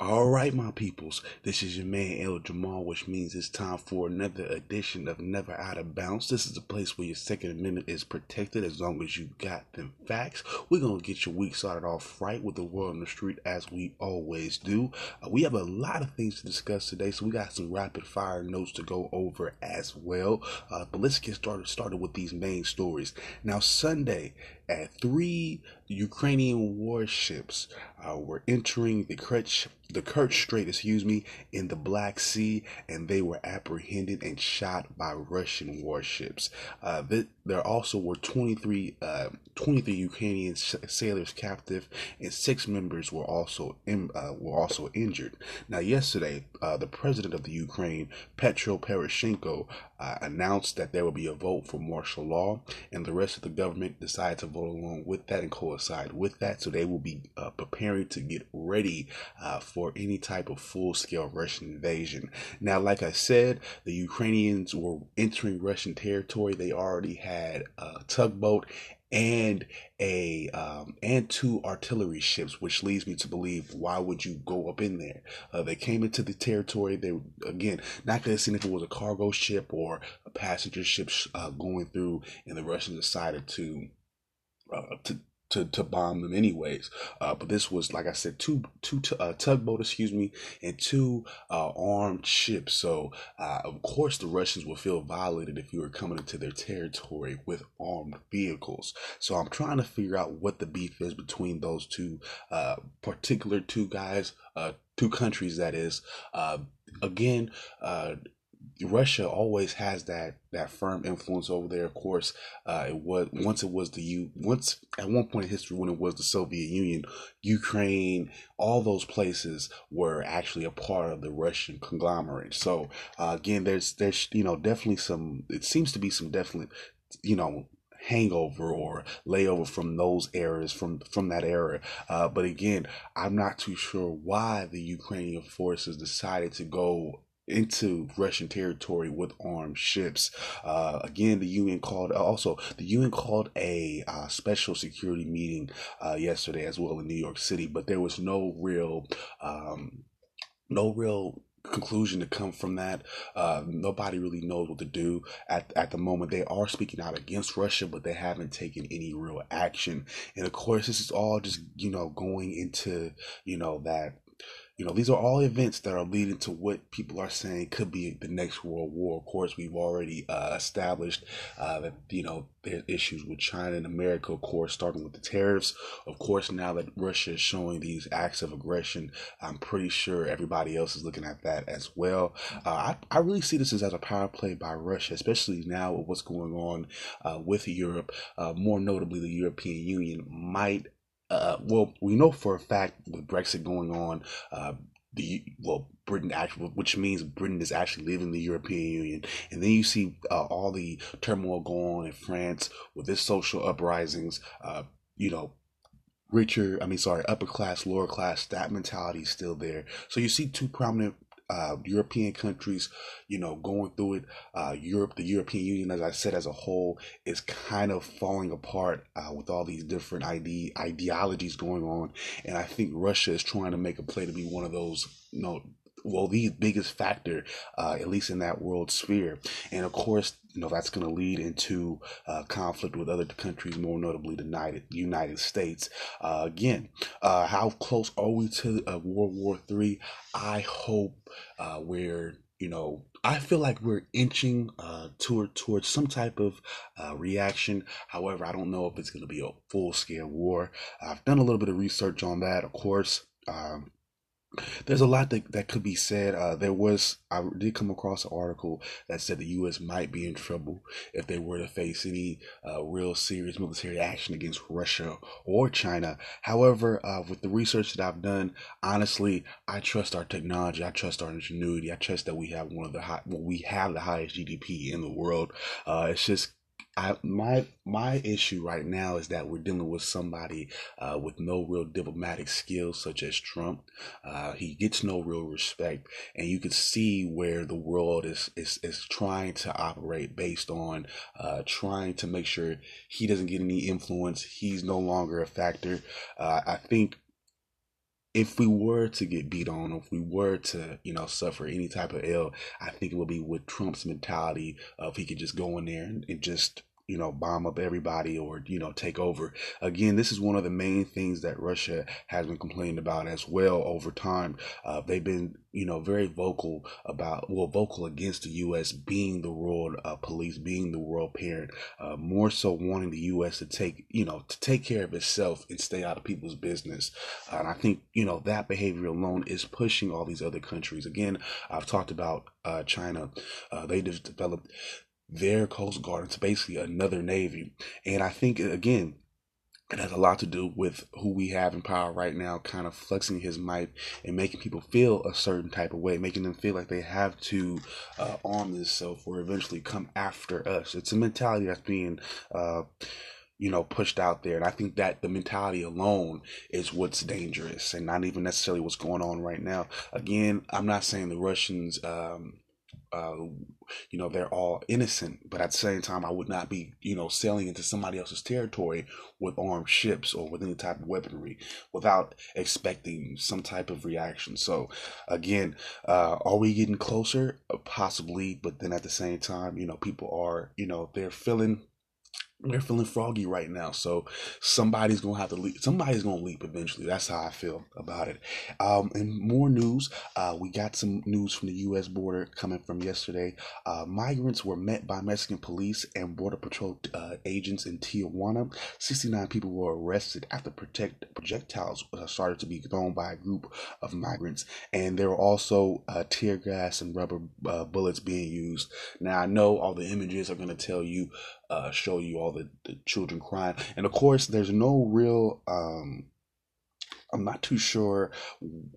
All right, my peoples, this is your man El Jamal, which means it's time for another edition of Never Out of Bounds. This is a place where your Second Amendment is protected as long as you got them facts. We're going to get your week started off right with the world on the street as we always do. Uh, we have a lot of things to discuss today, so we got some rapid fire notes to go over as well. Uh, but let's get started, started with these main stories. Now, Sunday, at three Ukrainian warships uh, were entering the Kerch, the Kerch Strait, excuse me, in the Black Sea, and they were apprehended and shot by Russian warships. Uh, there also were 23, uh, 23 Ukrainian sailors captive, and six members were also in, uh, were also injured. Now, yesterday, uh, the president of the Ukraine, Petro Poroshenko, uh, announced that there will be a vote for martial law, and the rest of the government decided to vote along with that and coincide with that. So they will be uh, preparing to get ready uh, for any type of full scale Russian invasion. Now, like I said, the Ukrainians were entering Russian territory. They already had a tugboat and a um, and two artillery ships, which leads me to believe why would you go up in there? Uh, they came into the territory. They again not to see if it was a cargo ship or a passenger ship uh, going through, and the Russians decided to uh, to to, to bomb them anyways. Uh, but this was, like I said, two two uh, tugboat, excuse me, and two uh, armed ships. So uh, of course the Russians will feel violated if you were coming into their territory with armed vehicles. So I'm trying to figure out what the beef is between those two uh, particular two guys, uh, two countries. That is, again Russia always has that that firm influence over there. Of course, uh, it was once it was the U once at one point in history when it was the Soviet Union, Ukraine, all those places were actually a part of the Russian conglomerate. So uh, again, there's there's you know definitely some. It seems to be some definite you know hangover or layover from those eras from from that era uh, but again i'm not too sure why the ukrainian forces decided to go into Russian territory with armed ships. Uh, again, the UN called also the UN called a uh, special security meeting uh, yesterday as well in New York City, but there was no real um, no real conclusion to come from that. Uh, nobody really knows what to do at, at the moment. They are speaking out against Russia, but they haven't taken any real action. And of course, this is all just, you know, going into, you know, that you know, these are all events that are leading to what people are saying could be the next world war. Of course, we've already uh, established uh, that, you know, there's issues with China and America, of course, starting with the tariffs. Of course, now that Russia is showing these acts of aggression, I'm pretty sure everybody else is looking at that as well. Uh, I, I really see this as, as a power play by Russia, especially now with what's going on uh, with Europe. Uh, more notably, the European Union might uh, well, we know for a fact with Brexit going on, uh, the well Britain actually, which means Britain is actually leaving the European Union, and then you see uh, all the turmoil going on in France with this social uprisings. Uh, you know, richer, I mean, sorry, upper class, lower class, that mentality is still there. So you see two prominent uh, European countries, you know, going through it. Uh, Europe, the European Union, as I said, as a whole, is kind of falling apart uh, with all these different ide- ideologies going on. And I think Russia is trying to make a play to be one of those, you know, well, the biggest factor, uh, at least in that world sphere. And of course, you know, that's going to lead into uh, conflict with other countries, more notably the United, United States. Uh, again, uh, how close are we to uh, World War Three? I hope uh, we're, you know, I feel like we're inching uh, toward towards some type of uh, reaction. However, I don't know if it's going to be a full scale war. I've done a little bit of research on that, of course. Um, there's a lot that, that could be said. Uh, there was, I did come across an article that said the U.S. might be in trouble if they were to face any uh, real serious military action against Russia or China. However, uh, with the research that I've done, honestly, I trust our technology. I trust our ingenuity. I trust that we have one of the high, well, we have the highest GDP in the world. Uh, it's just I, my my issue right now is that we're dealing with somebody uh, with no real diplomatic skills, such as Trump. Uh, he gets no real respect, and you can see where the world is is, is trying to operate based on uh, trying to make sure he doesn't get any influence. He's no longer a factor. Uh, I think if we were to get beat on, if we were to, you know, suffer any type of ill, I think it would be with Trump's mentality of he could just go in there and, and just you know, bomb up everybody or, you know, take over. Again, this is one of the main things that Russia has been complaining about as well over time. Uh, they've been, you know, very vocal about, well, vocal against the U.S. being the world uh, police, being the world parent, uh, more so wanting the U.S. to take, you know, to take care of itself and stay out of people's business. and I think, you know, that behavior alone is pushing all these other countries. Again, I've talked about uh, China. Uh, they just developed their Coast Guard. It's basically another Navy. And I think, again, it has a lot to do with who we have in power right now, kind of flexing his might and making people feel a certain type of way, making them feel like they have to uh, arm themselves or eventually come after us. It's a mentality that's being. Uh, you know, pushed out there. And I think that the mentality alone is what's dangerous and not even necessarily what's going on right now. Again, I'm not saying the Russians, um, uh, you know, they're all innocent, but at the same time, I would not be, you know, sailing into somebody else's territory with armed ships or with any type of weaponry without expecting some type of reaction. So, again, uh, are we getting closer? Possibly, but then at the same time, you know, people are, you know, they're feeling they're feeling froggy right now. So somebody's gonna have to leap. Somebody's gonna leap eventually. That's how I feel about it. Um, and more news. Uh, we got some news from the U.S. border coming from yesterday. Uh, migrants were met by Mexican police and border patrol uh, agents in Tijuana. Sixty-nine people were arrested after protect projectiles uh, started to be thrown by a group of migrants, and there were also uh, tear gas and rubber uh, bullets being used. Now I know all the images are gonna tell you uh, show you all the, the children crying. And of course, there's no real. Um, I'm not too sure,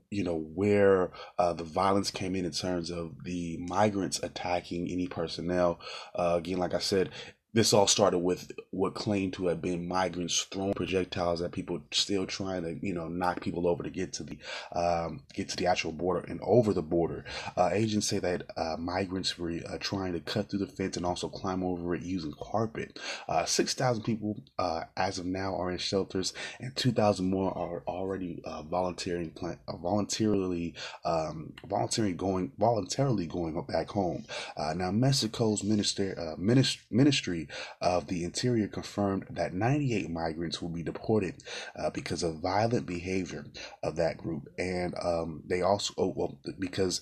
you know, where uh, the violence came in in terms of the migrants attacking any personnel. Uh, again, like I said, this all started with what claimed to have been migrants throwing projectiles at people, still trying to, you know, knock people over to get to the, um, get to the actual border and over the border. Uh, agents say that uh, migrants were uh, trying to cut through the fence and also climb over it using carpet. Uh, Six thousand people, uh, as of now, are in shelters, and two thousand more are already uh, volunteering, voluntarily, um, voluntarily going, voluntarily going back home. now, Mexico's minister, ministry of the Interior confirmed that 98 migrants will be deported uh, because of violent behavior of that group. And um, they also, oh, well, because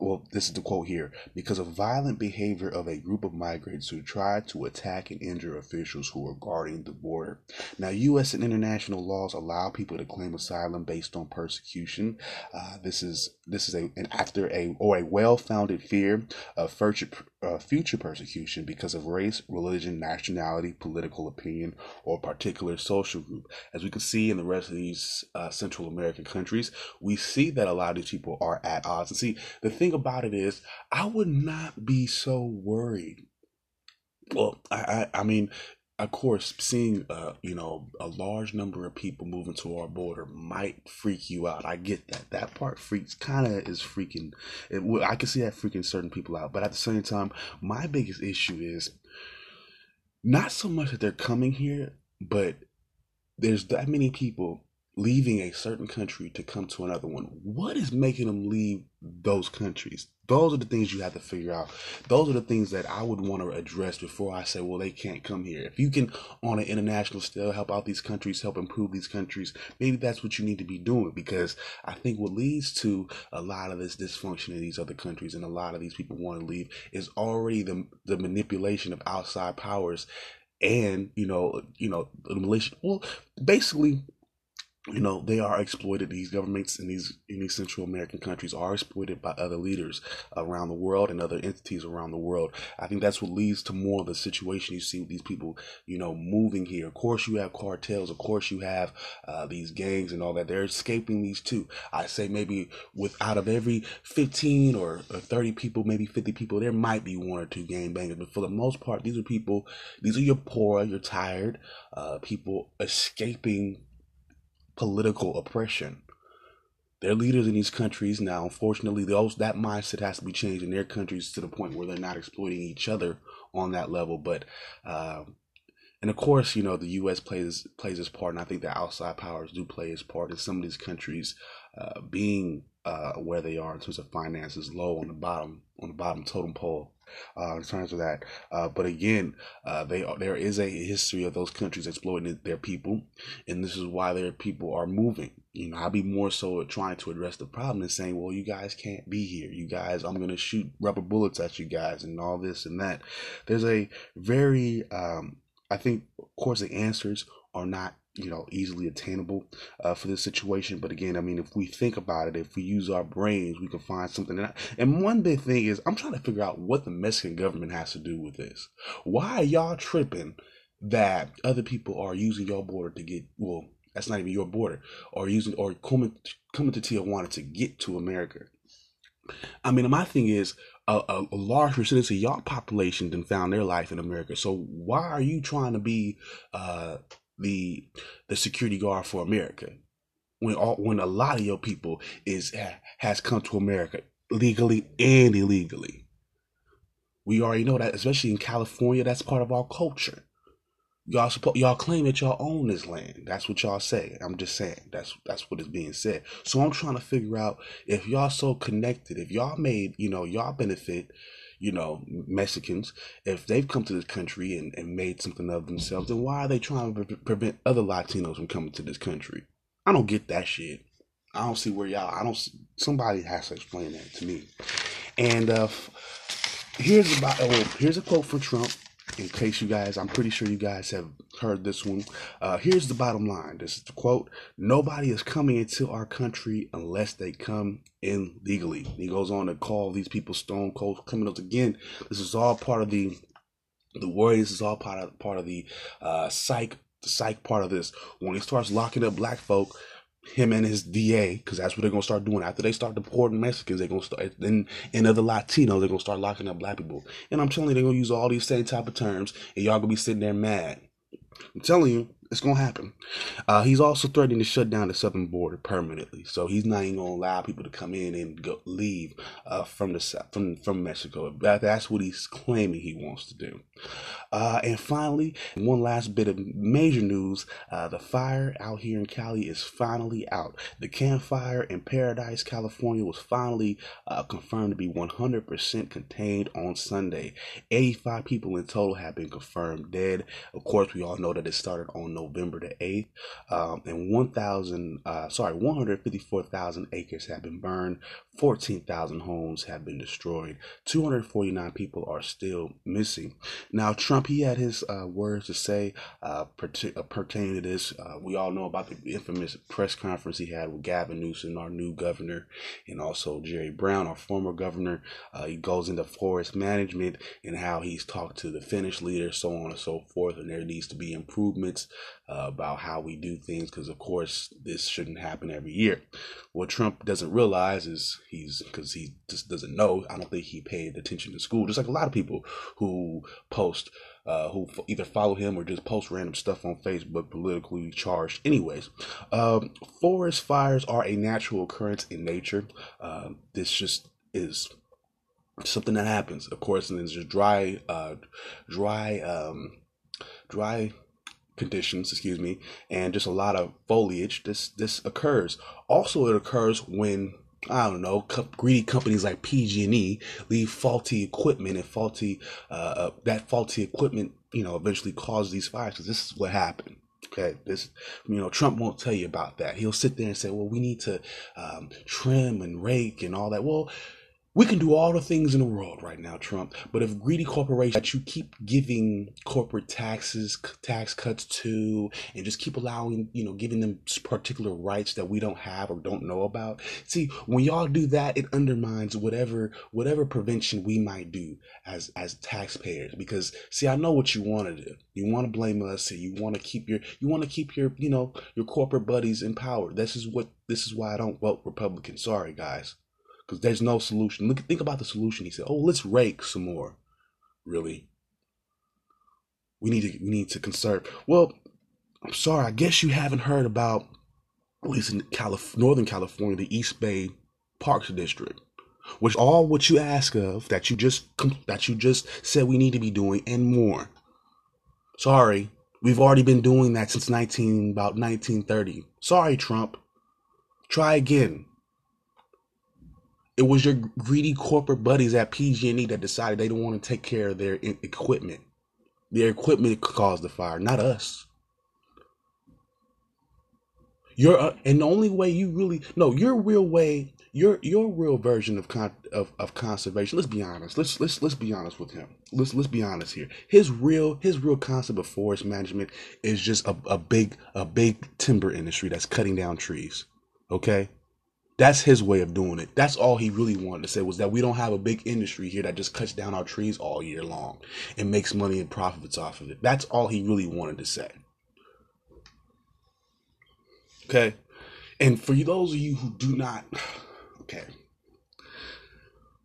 well, this is the quote here because of violent behavior of a group of migrants who tried to attack and injure officials who were guarding the border. Now, U.S. and international laws allow people to claim asylum based on persecution. Uh, this is this is a an after a or a well-founded fear of future uh, future persecution because of race, religion, nationality, political opinion, or particular social group. As we can see in the rest of these uh, Central American countries, we see that a lot of these people are at odds. And see, the thing about it is, I would not be so worried. Well, I, I, I mean, of course, seeing uh, you know a large number of people moving to our border might freak you out. I get that. That part freaks kind of is freaking. It, I can see that freaking certain people out. But at the same time, my biggest issue is not so much that they're coming here, but there's that many people leaving a certain country to come to another one. What is making them leave those countries? Those are the things you have to figure out. Those are the things that I would want to address before I say, well, they can't come here. If you can, on an international scale, help out these countries, help improve these countries, maybe that's what you need to be doing because I think what leads to a lot of this dysfunction in these other countries and a lot of these people want to leave is already the, the manipulation of outside powers and, you know, you know, the militia. Well, basically, you know they are exploited. These governments in these in these central american countries are exploited by other leaders around the world and other entities around the world. I think that's what leads to more of the situation you see with these people you know moving here. Of course you have cartels. Of course you have uh, these gangs and all that. They're escaping these too. I say maybe with out of every 15 or, or 30 people maybe 50 people there might be one or two gang bangers. But for the most part these are people these are your poor you're tired uh, people escaping political oppression. They're leaders in these countries now. Unfortunately, those that mindset has to be changed in their countries to the point where they're not exploiting each other on that level. But uh, and of course, you know the U.S. plays plays its part, and I think the outside powers do play its part in some of these countries uh, being uh, where they are in terms of finances, low on the bottom on the bottom totem pole uh, in terms of that. Uh, but again, uh, they there is a history of those countries exploiting their people, and this is why their people are moving. You know, I'll be more so trying to address the problem and saying, well, you guys can't be here. You guys, I'm to shoot rubber bullets at you guys and all this and that. There's a very, um, I think, of course, the answers are not you know easily attainable uh, for this situation. But again i mean if we think about it if we use our brains we can find something. And one big thing is i'm trying to figure out what the mexican government has to do with this. Why are y'all tripping that other people are using your border to get well that's not even your border or using or coming coming to tijuana to get to america? I mean my thing is a, a, a, large percentage of y'all population then found their life in America. So why are you trying to be uh, the the security guard for America when all when a lot of your people is has come to America legally and illegally. We already know that, especially in California, that's part of our culture. Y'all support, y'all claim that y'all own this land. That's what y'all say. I'm just saying that's that's what is being said. So I'm trying to figure out if y'all so connected, if y'all made, you know, y'all benefit you know, Mexicans, if they've come to this country and, and made something of themselves, then why are they trying to pre- prevent other Latinos from coming to this country? I don't get that shit. I don't see where y'all. I don't. Somebody has to explain that to me. And uh, here's about. Oh, here's a quote from Trump in case you guys, I'm pretty sure you guys have heard this one. Uh, here's the bottom line. This is the quote. Nobody is coming into our country unless they come in legally. He goes on to call these people stone cold criminals. Again, this is all part of the the worry. This is all part of part of the uh, psych the psych part of this. When he starts locking up black folk, him and his DA, because that's what they're gonna start doing after they start deporting Mexicans. They're gonna start then and other Latinos. They're gonna start locking up black people. And I'm telling you, they're gonna use all these same type of terms, and y'all gonna be sitting there mad. I'm telling you, it's gonna happen. Uh, he's also threatening to shut down the southern border permanently, so he's not even gonna allow people to come in and go leave uh, from the from from Mexico. that's what he's claiming he wants to do. Uh, and finally, one last bit of major news: uh, the fire out here in Cali is finally out. The campfire in Paradise, California, was finally uh, confirmed to be 100% contained on Sunday. 85 people in total have been confirmed dead. Of course, we all know that it started on November the 8th, um, and 1,000, uh, sorry, 154,000 acres have been burned, 14,000 homes have been destroyed, 249 people are still missing. Now, Trump, he had his uh, words to say uh, uh pertaining to this. Uh, we all know about the infamous press conference he had with Gavin Newsom, our new governor, and also Jerry Brown, our former governor. Uh, he goes into forest management and how he's talked to the Finnish leader, so on and so forth, and there needs to be improvements uh, about how we do things because of course this shouldn't happen every year. What trump doesn't realize is he's because he just doesn't know i don't think he paid attention to school. Just like a lot of people who post uh, who f- either follow him or just post random stuff on facebook politically charged anyways. Um, forest fires are a natural occurrence in nature. Uh, this just is something that happens. Of course and there's just dry uh, dry um, dry conditions, excuse me, and just a lot of foliage, this this occurs. Also, it occurs when I don't know, co- greedy companies like PG&E leave faulty equipment and faulty uh, uh, that faulty equipment, you know, eventually causes these fires. Because this is what happened. Okay, this you know Trump won't tell you about that. He'll sit there and say, "Well, we need to um, trim and rake and all that." Well, we can do all the things in the world right now, Trump. But if greedy corporations that you keep giving corporate taxes, tax cuts to, and just keep allowing, you know, giving them particular rights that we don't have or don't know about. See, when y'all do that, it undermines whatever whatever prevention we might do as as taxpayers. Because see, I know what you want to do. You want to blame us. And you want to keep your you want to keep your you know your corporate buddies in power. This is what this is why I don't vote Republican. Sorry, guys because there's no solution. Look, think about the solution. He said, "Oh, let's rake some more." Really, we need to we need to conserve. Well, I'm sorry. I guess you haven't heard about, at least in Calif- Northern California, the East Bay Parks District, which all what you ask of that you just that you just said we need to be doing and more. Sorry, We've already been doing that since 19 about 1930. Sorry, Trump. Try again. It was your greedy corporate buddies at PG&E that decided they don't want to take care of their equipment. Their equipment caused the fire, not us. Your uh, and the only way you really no your real way your your real version of con of, of conservation. Let's be honest. Let's let's let's be honest with him. Let's let's be honest here. His real his real concept of forest management is just a, a big a big timber industry that's cutting down trees. Okay, that's his way of doing it. That's all he really wanted to say was that we don't have a big industry here that just cuts down our trees all year long and makes money and profits off of it. That's all he really wanted to say. Okay. And for those of you who do not, okay.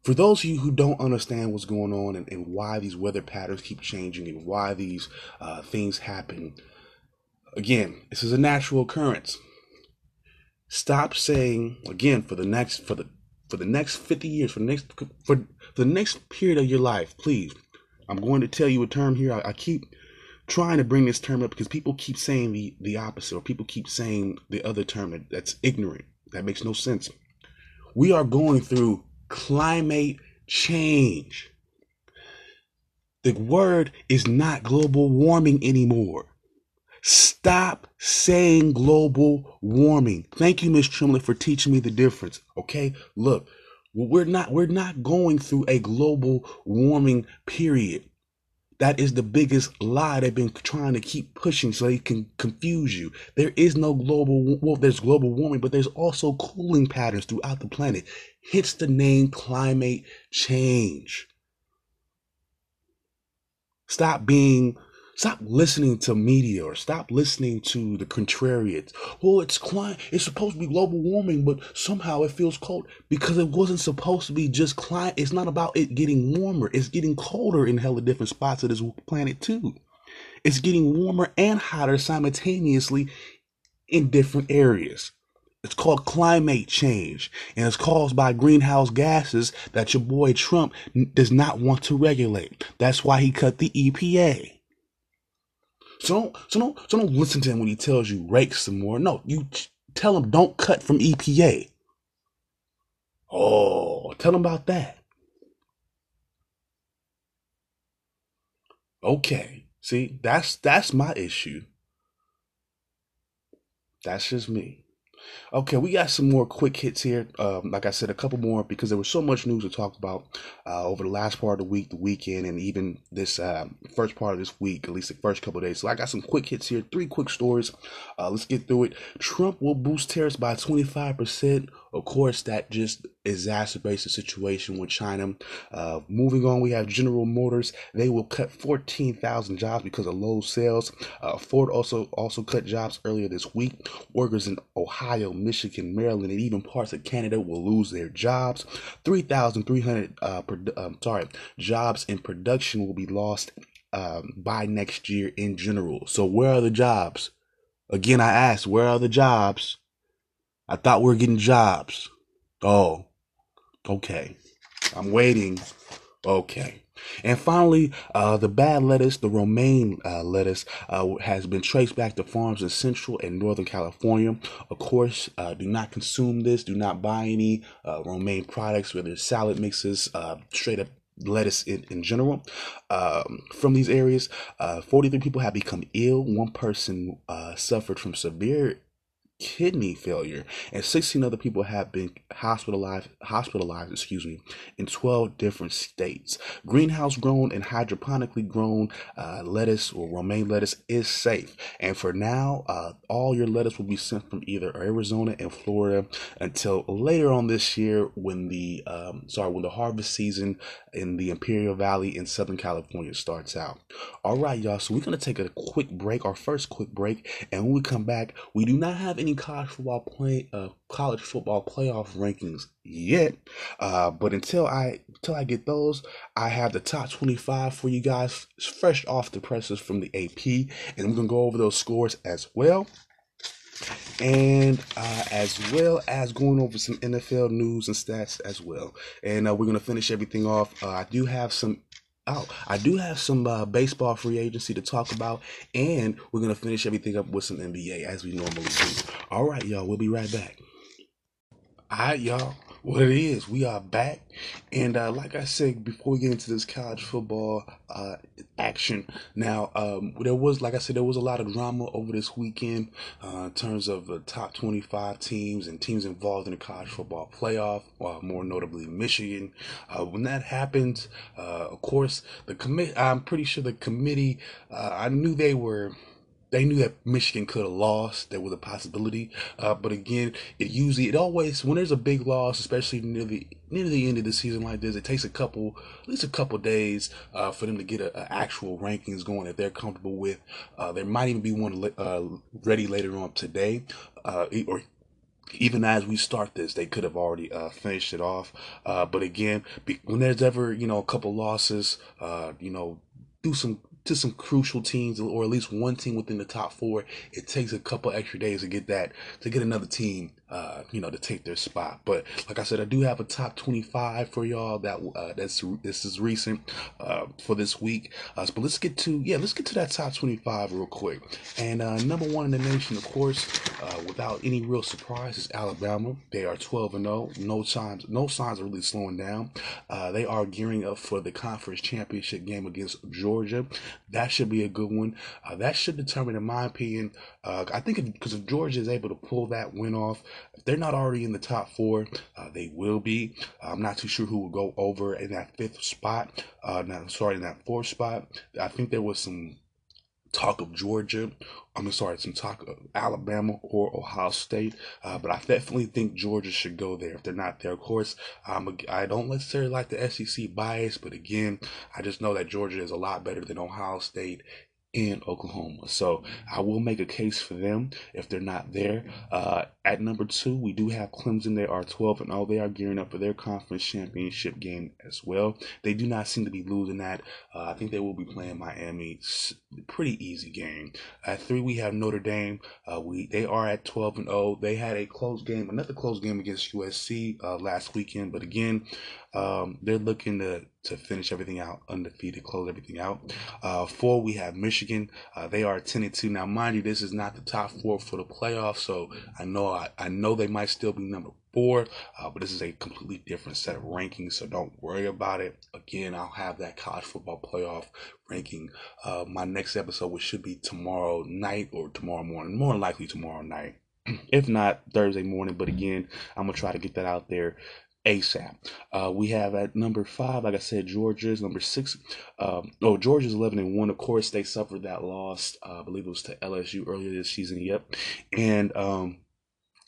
For those of you who don't understand what's going on and, and why these weather patterns keep changing and why these uh, things happen, again, this is a natural occurrence. Stop saying again for the next for the for the next 50 years for the next for, the next period of your life, please. I'm going to tell you a term here. I, I keep trying to bring this term up because people keep saying the, the opposite or people keep saying the other term that, that's ignorant. That makes no sense. We are going through climate change. The word is not global warming anymore. Stop saying global warming. Thank you, Miss Tremlett, for teaching me the difference. Okay, look, we're not we're not going through a global warming period. That is the biggest lie they've been trying to keep pushing so they can confuse you. There is no global, well, there's global warming, but there's also cooling patterns throughout the planet. Hits the name climate change. Stop being Stop listening to media or stop listening to the contrarians. Well, it's climate. It's supposed to be global warming, but somehow it feels cold because it wasn't supposed to be just climate. It's not about it getting warmer. It's getting colder in hella different spots of this planet too. It's getting warmer and hotter simultaneously in different areas. It's called climate change, and it's caused by greenhouse gases that your boy Trump does not want to regulate. That's why he cut the EPA. So don't, so don't, so don't listen to him when he tells you rake some more. No, you tell him don't cut from EPA. Oh, tell him about that. Okay, see, that's that's my issue. That's just me. Okay, we got some more quick hits here. Um, like I said, a couple more because there was so much news to talk about uh, over the last part of the week, the weekend, and even this uh, first part of this week, at least the first couple days. So I got some quick hits here, three quick stories. Uh, let's get through it. Trump will boost tariffs by 25% of course, that just exacerbates the situation with China. Uh, moving on, we have General Motors. They will cut 14,000 jobs because of low sales. Uh, Ford also also cut jobs earlier this week. Workers in Ohio, Michigan, Maryland, and even parts of Canada will lose their jobs. 3,300 uh, um, sorry jobs in production will be lost um, by next year in general. So where are the jobs? Again, I asked, where are the jobs? I thought we were getting jobs. Oh, okay. I'm waiting. Okay. And finally, uh, the bad lettuce, the romaine uh, lettuce, uh, has been traced back to farms in Central and Northern California. Of course, uh, do not consume this. Do not buy any uh, romaine products, whether it's salad mixes, uh, straight up lettuce in, in general um, from these areas. 43 people have become ill. One person suffered from severe kidney failure, and 16 other people have been hospitalized, hospitalized, excuse me, in 12 different states. Greenhouse grown and hydroponically grown uh, lettuce or romaine lettuce is safe, and for now, uh, all your lettuce will be sent from either Arizona and Florida until later on this year when the um, sorry when the harvest season in the Imperial Valley in Southern California starts out. All right, y'all. So we're gonna take a quick break, our first quick break, and when we come back, we do not have any college football play uh, college football playoff rankings yet. Uh, but until I until I get those, I have the top 25 for you guys fresh off the presses from the AP, and I'm gonna go over those scores as well. And uh, as well as going over some NFL news and stats as well. And uh, we're going to finish everything off. Uh, I do have some out. I do have some uh, baseball free agency to talk about, and we're gonna finish everything up with some NBA as we normally do. All right, y'all. We'll be right back. All right, y'all what it is. We are back, and uh, like I said before we get into this college football uh, action, now um, there was, like I said, there was a lot of drama over this weekend uh, in terms of the top twenty-five teams and teams involved in the college football playoff. Uh, more notably, Michigan. Uh, when that happened, uh, of course, the commit. I'm pretty sure the committee. I knew they were they knew that Michigan could have lost. There was a possibility, uh, but again, it usually it always when there's a big loss, especially near the near the end of the season like this, it takes a couple at least a couple days uh, for them to get a, a, actual rankings going that they're comfortable with. Uh, there might even be one uh, ready later on today, uh, or even as we start this, they could have already uh, finished it off. Uh, but again, be, when there's ever you know a couple losses, uh, you know, do some to some crucial teams or at least one team within the top four, it takes a couple extra days to get that to get another team uh, you know, to take their spot. But like I said, I do have a top 25 for y'all that uh, that's this is recent uh, for this week. Uh, but let's get to yeah, let's get to that top 25 real quick. And uh, number one in the nation, of course, uh, without any real surprise, is Alabama. They are 12 and 0. No signs, no signs are really slowing down. they are gearing up for the conference championship game against Georgia. That should be a good one. that should determine, in my opinion, I think because if Georgia is able to pull that win off. If they're not already in the top four, uh, they will be. I'm not too sure who will go over in that fifth spot. Uh, now, sorry, in that fourth spot. I think there was some talk of Georgia. I'm sorry, some talk of Alabama or Ohio State, uh, but I definitely think Georgia should go there if they're not there. Of course, I don't necessarily like the SEC bias, but again, I just know that Georgia is a lot better than Ohio State in Oklahoma. So I will make a case for them if they're not there. Uh, at number two, we do have Clemson. They are 12 and all. They are gearing up for their conference championship game as well. They do not seem to be losing that. Uh, I think they will be playing Miami. Pretty easy game. At three, we have Notre Dame. Uh, we They are at 12 and 0. They had a close game, another close game against USC uh, last weekend. But again, um, they're looking to to finish everything out undefeated, close everything out. Uh, four, we have Michigan. Uh, they are 10 and 2. Now, mind you, this is not the top four for the playoffs, so I know I, I know they might still be number four, uh, but this is a completely different set of rankings, so don't worry about it. Again, I'll have that college football playoff ranking. Uh, my next episode, which should be tomorrow night or tomorrow morning, more likely tomorrow night if not Thursday morning. But again, I'm gonna try to get that out there ASAP. Uh, we have at number five, like I said, Georgia's number six. Um, oh, Georgia's eleven and one. Of course, they suffered that loss. Uh, I believe it was to LSU earlier this season. Yep, and um,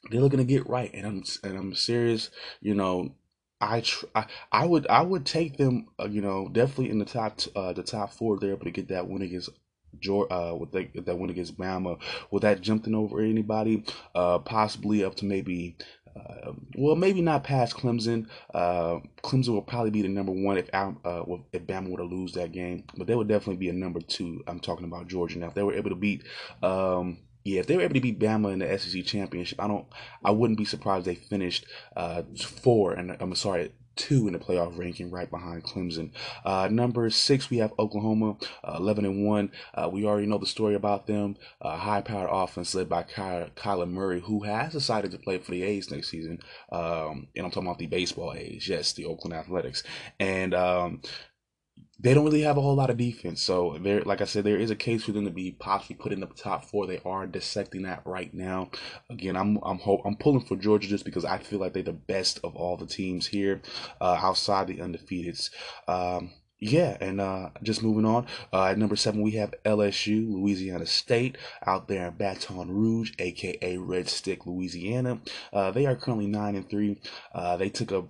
they're looking to get right. And I'm and I'm serious. You know, I, tr- I I would I would take them. Uh, you know, definitely in the top uh, the top four. They're able to get that win against Georgia, uh, with that, that win against Bama, with that jumping over anybody, uh, possibly up to maybe uh, well, maybe not past Clemson. Uh, Clemson will probably be the number one if uh, if Bama were to lose that game, but they would definitely be a number two. I'm talking about Georgia now. If they were able to beat, um, yeah, if they were able to beat Bama in the SEC championship, I don't, I wouldn't be surprised they finished uh, four. And I'm sorry, two in the playoff ranking, right behind Clemson. Uh, number six, we have Oklahoma, uh, 11 and one. Uh, we already know the story about them. Uh, high-powered offense led by Ky- Kyler Murray, who has decided to play for the A's next season. Um, and I'm talking about the baseball A's, yes, the Oakland Athletics. And um, they don't really have a whole lot of defense. So there, like I said, there is a case for them to be possibly put in the top four. They are dissecting that right now. Again, I'm I'm I'm pulling for Georgia just because I feel like they're the best of all the teams here uh, outside the undefeateds. Um, yeah, and uh, just moving on. Uh, at number seven, we have LSU, Louisiana State, out there in Baton Rouge, aka Red Stick, Louisiana. Uh, they are currently nine and three. Uh, they took a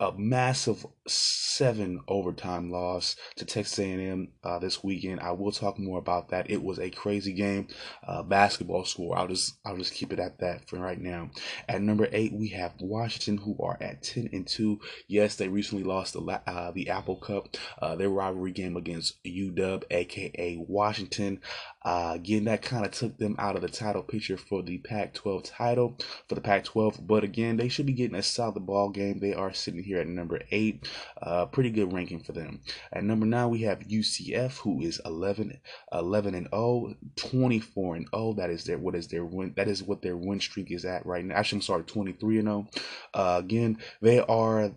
a massive seven overtime loss to Texas A&M uh, this weekend. I will talk more about that. It was a crazy game, uh, basketball score. I'll just I'll just keep it at that for right now. At number eight, we have Washington, who are at ten and two. Yes, they recently lost the uh, the Apple Cup, uh, their rivalry game against UW, aka Washington. Uh, again, that kind of took them out of the title picture for the Pac-12 title for the Pac-12. But again, they should be getting a solid ball game. They are sitting here at number eight. Uh, pretty good ranking for them. At number nine, we have UCF, who is 11, 11 and 0, 24 and 0. That is their what is their win. That is what their win streak is at right now. Actually, I'm sorry, 23 and 0. Uh, again, they are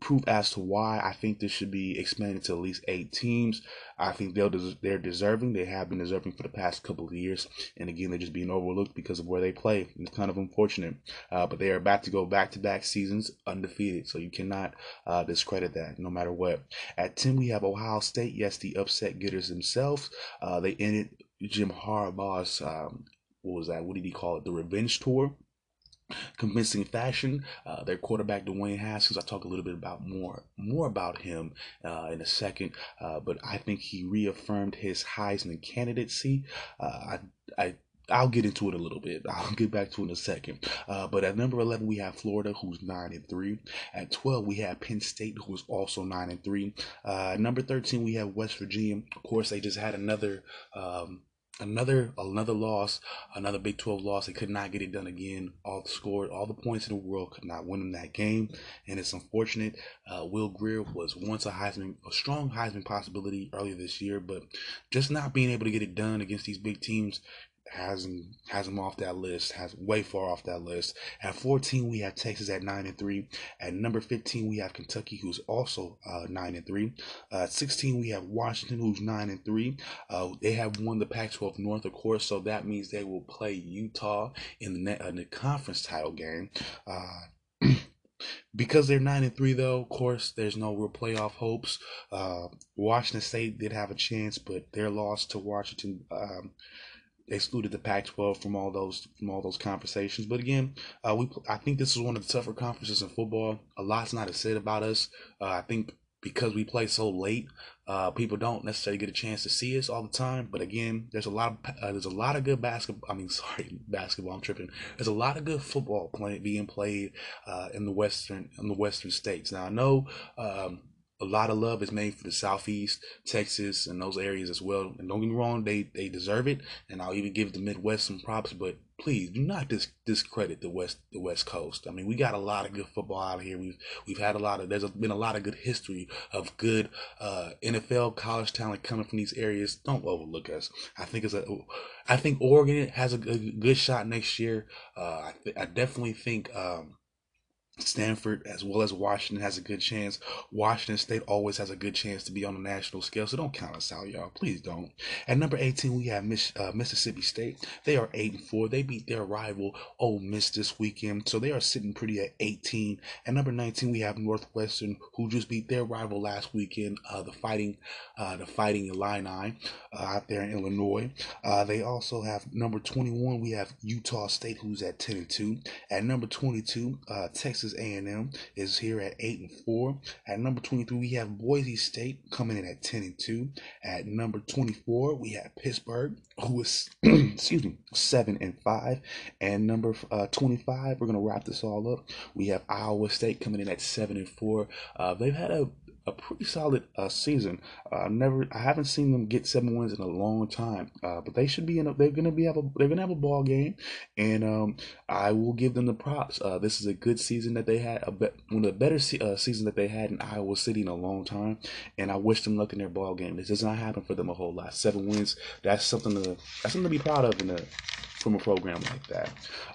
proof as to why I think this should be expanded to at least eight teams. I think they'll des- they're deserving. They have been deserving for the past couple of years, and again, they're just being overlooked because of where they play. It's kind of unfortunate, uh, but they are about to go back to back seasons undefeated, so you cannot uh, discredit that no matter what. At ten, we have Ohio State. Yes, the upset getters themselves. Uh, they ended Jim Harbaugh's um, what was that? What did he call it? The revenge tour convincing fashion. Uh, their quarterback Dwayne Haskins. I'll talk a little bit about more more about him uh, in a second, uh, but I think he reaffirmed his Heisman candidacy. Uh, I I. I'll get into it a little bit. I'll get back to it in a second. Uh, but at number 11, we have Florida, who's 9 and 3. At 12, we have Penn State, who is also 9 and 3. Uh, number 13, we have West Virginia. Of course, they just had another um, another another loss, another Big 12 loss. They could not get it done again. All scored, all the points in the world could not win them that game, and it's unfortunate. Uh, Will Grier was once a Heisman, a strong Heisman possibility earlier this year, but just not being able to get it done against these big teams has him has him off that list, has way far off that list. At 14, we have Texas at nine and three. At number 15, we have Kentucky, who's also uh, nine and three. Uh, at 16, we have Washington, who's nine and three. Uh, they have won the Pac-12 North, of course, so that means they will play Utah in the, net, uh, the conference title game. Uh, because they're nine and three, though, of course, there's no real playoff hopes. Uh, Washington State did have a chance, but their loss to Washington um, excluded the Pac-12 from all those from all those conversations. But again, uh, we I think this is one of the tougher conferences in football. A lot's not said about us. Uh, I think because we play so late, uh, people don't necessarily get a chance to see us all the time. But again, there's a lot of uh, there's a lot of good basketball. I mean, sorry, basketball. I'm tripping. There's a lot of good football playing being played uh, in the western in the western states. Now I know. Um, a lot of love is made for the southeast, Texas, and those areas as well. And don't get me wrong, they they deserve it, and I'll even give the Midwest some props. But please do not dis- discredit the west the West Coast. I mean, we got a lot of good football out here. We've we've had a lot of there's been a lot of good history of good uh, NFL college talent coming from these areas. Don't overlook us. I think it's a I think Oregon has a good, good shot next year. Uh, I, th- I definitely think. Um, Stanford as well as Washington has a good chance. Washington State always has a good chance to be on the national scale, so don't count us out, y'all. Please don't. At number 18, we have Miss, uh, Mississippi State. They are 8 and 4. They beat their rival Ole Miss this weekend, so they are sitting pretty at 18. At number 19, we have Northwestern, who just beat their rival last weekend, uh, the Fighting uh, the Fighting Illini uh, out there in Illinois. Uh, they also have number 21, we have Utah State, who's at 10 and 2. At number 22, uh, Texas Texas A&M is here at 8 and 4. At number 23, we have Boise State coming in at 10 and 2. At number 24, we have Pittsburgh, who is, excuse me, 7 and 5. And number uh, 25, we're to wrap this all up. We have Iowa State coming in at 7 and 4. Uh, they've had a a pretty solid uh, season. Uh, never, I haven't seen them get seven wins in a long time, uh, but they should be in. A, they're gonna be have a. They're gonna have a ball game, and um, I will give them the props. Uh, this is a good season that they had. A be, one of the better se- uh, seasons that they had in Iowa City in a long time, and I wish them luck in their ball game. This does not happen for them a whole lot. Seven wins. That's something to. That's something to be proud of in the from a program like that.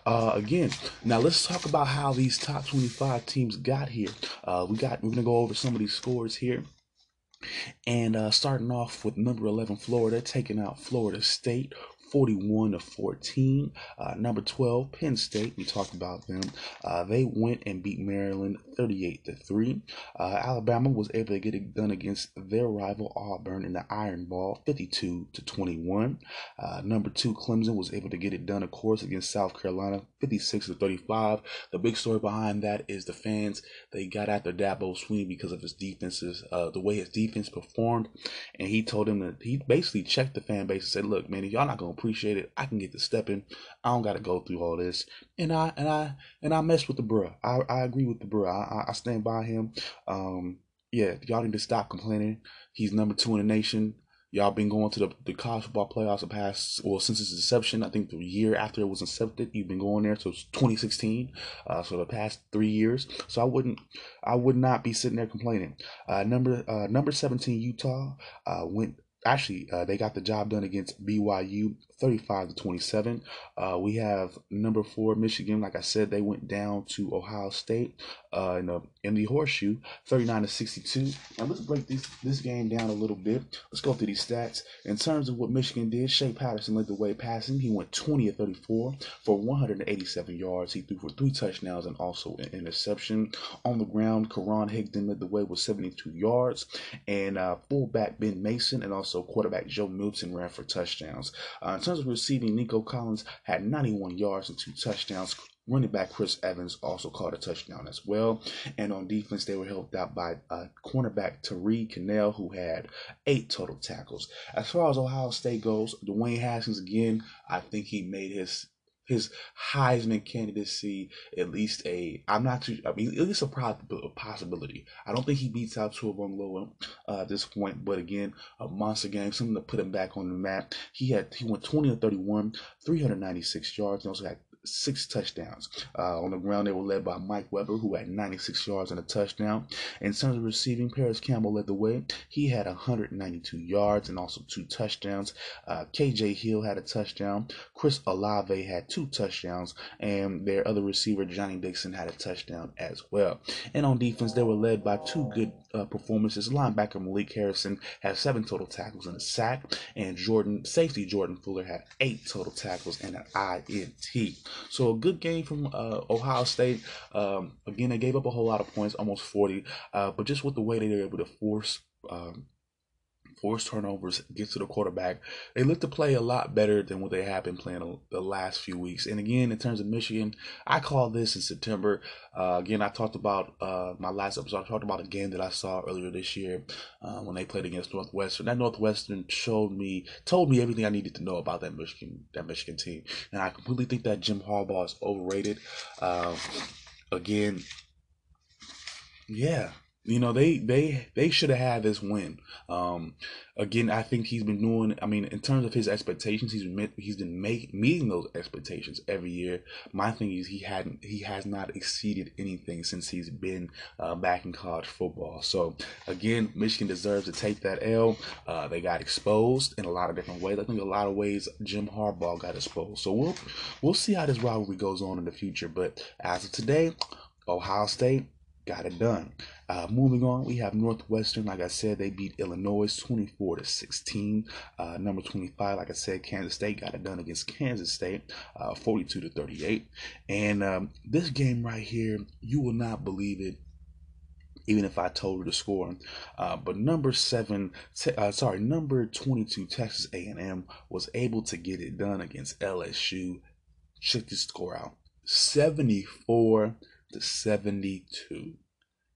Uh, again, now let's talk about how these top 25 teams got here. Uh, we got we're gonna go over some of these scores here. And uh, starting off with number 11, Florida, taking out Florida State 41 to 14. Uh, number 12, Penn State. We talked about them. Uh, they went and beat Maryland 38 to 3. Uh, Alabama was able to get it done against their rival Auburn in the Iron Bowl 52 to 21. Uh, number 2, Clemson was able to get it done, of course, against South Carolina 56 to 35. The big story behind that is the fans. They got after Dabo Swinney because of his defenses, uh, the way his defense performed. And he told them that he basically checked the fan base and said, Look, man, if y'all not going to appreciate it. I can get to stepping. I don't got to go through all this. And I and I and I mess with the bruh. I, I agree with the bruh. I, I stand by him. Um, yeah, y'all need to stop complaining. He's number two in the nation. Y'all been going to the, the college football playoffs the past, well, since its inception. I think the year after it was incepted, you've been going there. So it's 2016. Uh, so the past three years. So I wouldn't, I would not be sitting there complaining. Uh, number uh, number 17 Utah uh, went actually uh, they got the job done against BYU 35 to 27. Uh, we have number four Michigan. Like I said, they went down to Ohio State uh, in the in the horseshoe 39 to 62. Now let's break this this game down a little bit. Let's go through these stats in terms of what Michigan did. Shea Patterson led the way passing. He went 20 of 34 for 187 yards. He threw for three touchdowns and also an interception. On the ground, Karan Higdon led the way with 72 yards, and uh, fullback Ben Mason and also quarterback Joe Milton ran for touchdowns. Uh, terms of receiving, Nico Collins had 91 yards and two touchdowns. Running back Chris Evans also caught a touchdown as well. And on defense, they were helped out by uh, cornerback Tyree Kinnel, who had eight total tackles. As far as Ohio State goes, Dwayne Haskins, again, I think he made his his Heisman candidacy at least a I'm not too I mean at least a, possibility. I don't think he beats out Tua Tagovailoa uh, at this point, but again, a monster game, something to put him back on the map. He had he went 20 or 31, 396 yards, and also had six touchdowns. Uh, on the ground, they were led by Mike Weber, who had 96 yards and a touchdown. In terms of receiving, Parris Campbell led the way. He had 192 yards and also two touchdowns. Uh, KJ Hill had a touchdown. Chris Olave had two touchdowns, and their other receiver, Johnnie Dixon, had a touchdown as well. And on defense, they were led by two good uh, performances. Linebacker Malik Harrison had seven total tackles and a sack, and Jordan safety Jordan Fuller had eight total tackles and an INT. So a good game from uh, Ohio State. Um, again, they gave up a whole lot of points, almost 40, uh, but just with the way they were able to force um, force turnovers, get to the quarterback. They look to play a lot better than what they have been playing the last few weeks. And again, in terms of Michigan, I call this in September. Uh, again, I talked about uh, my last episode. I talked about a game that I saw earlier this year uh, when they played against Northwestern. That Northwestern showed me, told me everything I needed to know about that Michigan, that Michigan team. And I completely think that Jim Harbaugh is overrated. Uh, again, yeah, you know, they they they should have had this win. Um, again, I think he's been doing. I mean, in terms of his expectations, he's been he's been make, meeting those expectations every year. My thing is he hadn't he has not exceeded anything since he's been uh, back in college football. So again, Michigan deserves to take that L. Uh, they got exposed in a lot of different ways. I think a lot of ways Jim Harbaugh got exposed. So we'll we'll see how this rivalry goes on in the future. But as of today, Ohio State got it done. Uh, moving on, we have Northwestern. Like I said, they beat Illinois 24 to 16. Uh, number 25, like I said, Kansas State got it done against Kansas State, uh, 42 to 38. And um, this game right here, you will not believe it even if I told you the score. Uh, but number seven, te- uh, sorry, number 22, Texas A&M was able to get it done against LSU. Check this score out: 74 to 72.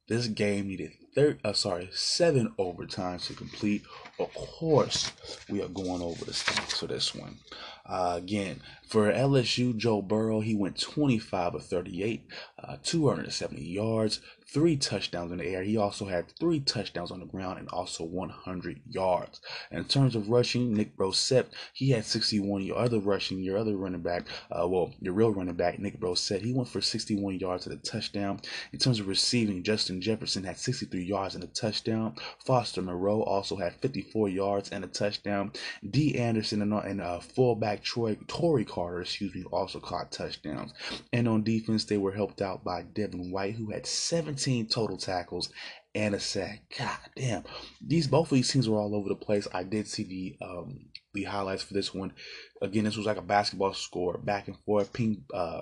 This game needed third, uh, sorry, seven overtimes to complete. Of course, we are going over the stats for this one. Uh, again, for LSU, Joe Burrow, he went 25 of 38, uh, 270 yards, three touchdowns in the air. He also had three touchdowns on the ground and also 100 yards. In terms of rushing, Nick Brossette, he had 61. Your other rushing, your other running back, uh, well, your real running back, Nick Brossette, he went for 61 yards and a touchdown. In terms of receiving, Justin Jefferson had 63 yards and a touchdown. Foster Moreau also had 54 yards and a touchdown. D. Anderson and, and uh, fullback Troy Tory Carter, excuse me, also caught touchdowns. And on defense, they were helped out by Devin White, who had 17 total tackles and a sack. God damn, these both of these teams were all over the place. I did see the um the highlights for this one. Again, this was like a basketball score, back and forth, ping, uh,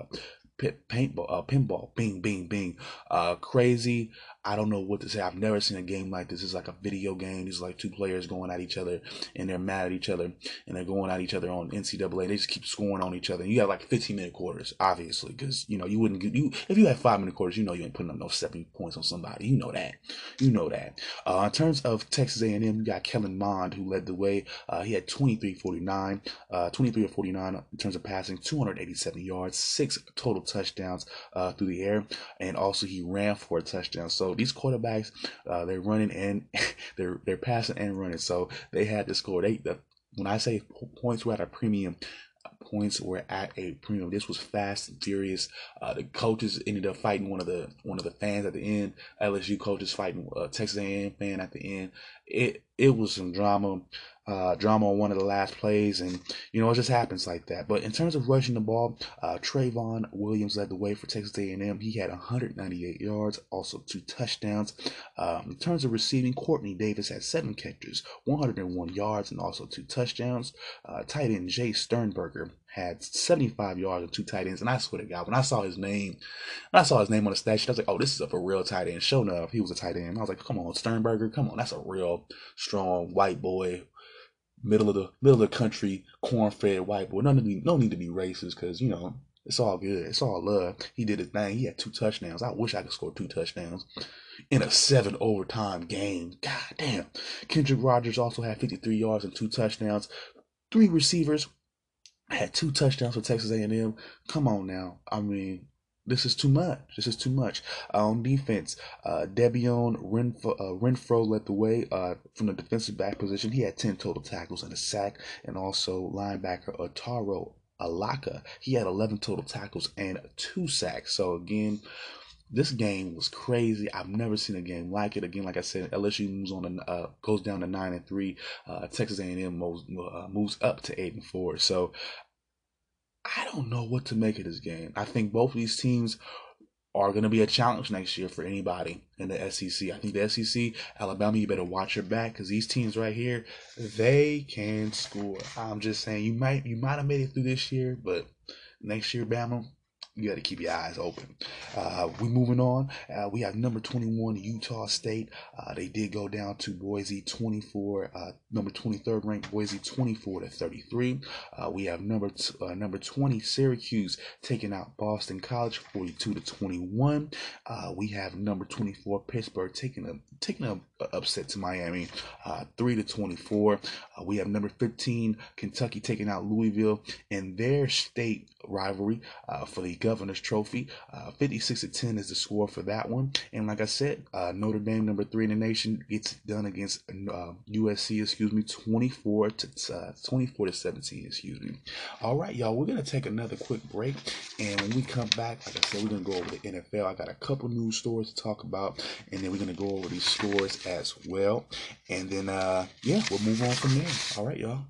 paintball, uh, pinball, bing, bing, bing, uh, crazy. I don't know what to say. I've never seen a game like this. It's like a video game. It's like two players going at each other and they're mad at each other and they're going at each other on NCAA. They just keep scoring on each other. And you have like 15 minute quarters, obviously, because you know you wouldn't you if you had five minute quarters, you know you ain't putting up no 70 points on somebody. You know that. You know that. Uh, in terms of Texas A&M, you got Kellen Mond who led the way. Uh, he had 23 49, uh, 23 or 49 in terms of passing, 287 yards, six total touchdowns uh, through the air, and also he ran for a touchdown. So these quarterbacks, uh, they're running and they're they're passing and running, so they had to score. They the, when I say points were at a premium, points were at a premium. This was fast and furious. Uh, the coaches ended up fighting one of the one of the fans at the end. LSU coaches fighting uh, Texas A&M fan at the end. It it was some drama uh, drama on one of the last plays, and you know it just happens like that. But in terms of rushing the ball, uh, Trayveon Williams led the way for Texas A&M. He had 198 yards, also two touchdowns. Um, in terms of receiving, Quartney Davis had seven catches, 101 yards, and also two touchdowns. Uh, tight end Jace Sternberger had 75 yards and two tight ends. And I swear to God, when I saw his name, when I saw his name on the stat sheet, I was like, oh, this is a for real tight end. Sure enough, he was a tight end. I was like, come on, Sternberger, come on, that's a real strong white boy middle of the middle of the country, corn fed white boy. No need, no need to be racist because you know it's all good. It's all love. He did his thing. He had two touchdowns. I wish I could score two touchdowns in a seven overtime game. God damn. Kendrick Rogers also had 53 yards and two touchdowns. Three receivers had two touchdowns for Texas A&M. Come on now. I mean, this is too much. This is too much. Uh, on defense, uh, Debione Renfro, uh, Renfro led the way uh, from the defensive back position. He had 10 total tackles and a sack, and also linebacker Otaro Alaka. He had 11 total tackles and two sacks. So, again, this game was crazy. I've never seen a game like it. Again, like I said, LSU moves on to, uh, goes down to nine and three. Uh, Texas A&M moves, uh, moves up to eight and four. So I don't know what to make of this game. I think both of these teams are going to be a challenge next year for anybody in the SEC. I think the SEC, Alabama, you better watch your back because these teams right here, they can score. I'm just saying, you might you might have made it through this year, but next year, Bama, you got to keep your eyes open. Uh, we moving on. Uh, we have number 21 Utah State. Uh, they did go down to Boise 24, uh, number 23rd ranked Boise 24 to 33. Uh, we have number t- uh, number 20 Syracuse taking out Boston College 42 to 21. we have number 24 Pittsburgh taking a taking a upset to Miami uh, 3 to 24. we have number 15 Kentucky taking out Louisville in their state rivalry uh, for the Governor's Trophy. Uh, 56 to 10 is the score for that one. And like I said, uh, Notre Dame, number three in the nation, gets done against uh, USC, excuse me, 24 to uh, 24 to 17, excuse me. All right, y'all, we're gonna take another quick break, and when we come back, like I said, we're gonna go over the NFL. I got a couple news stories to talk about, and then we're gonna go over these scores as well. And then, uh, yeah, we'll move on from there. All right, y'all.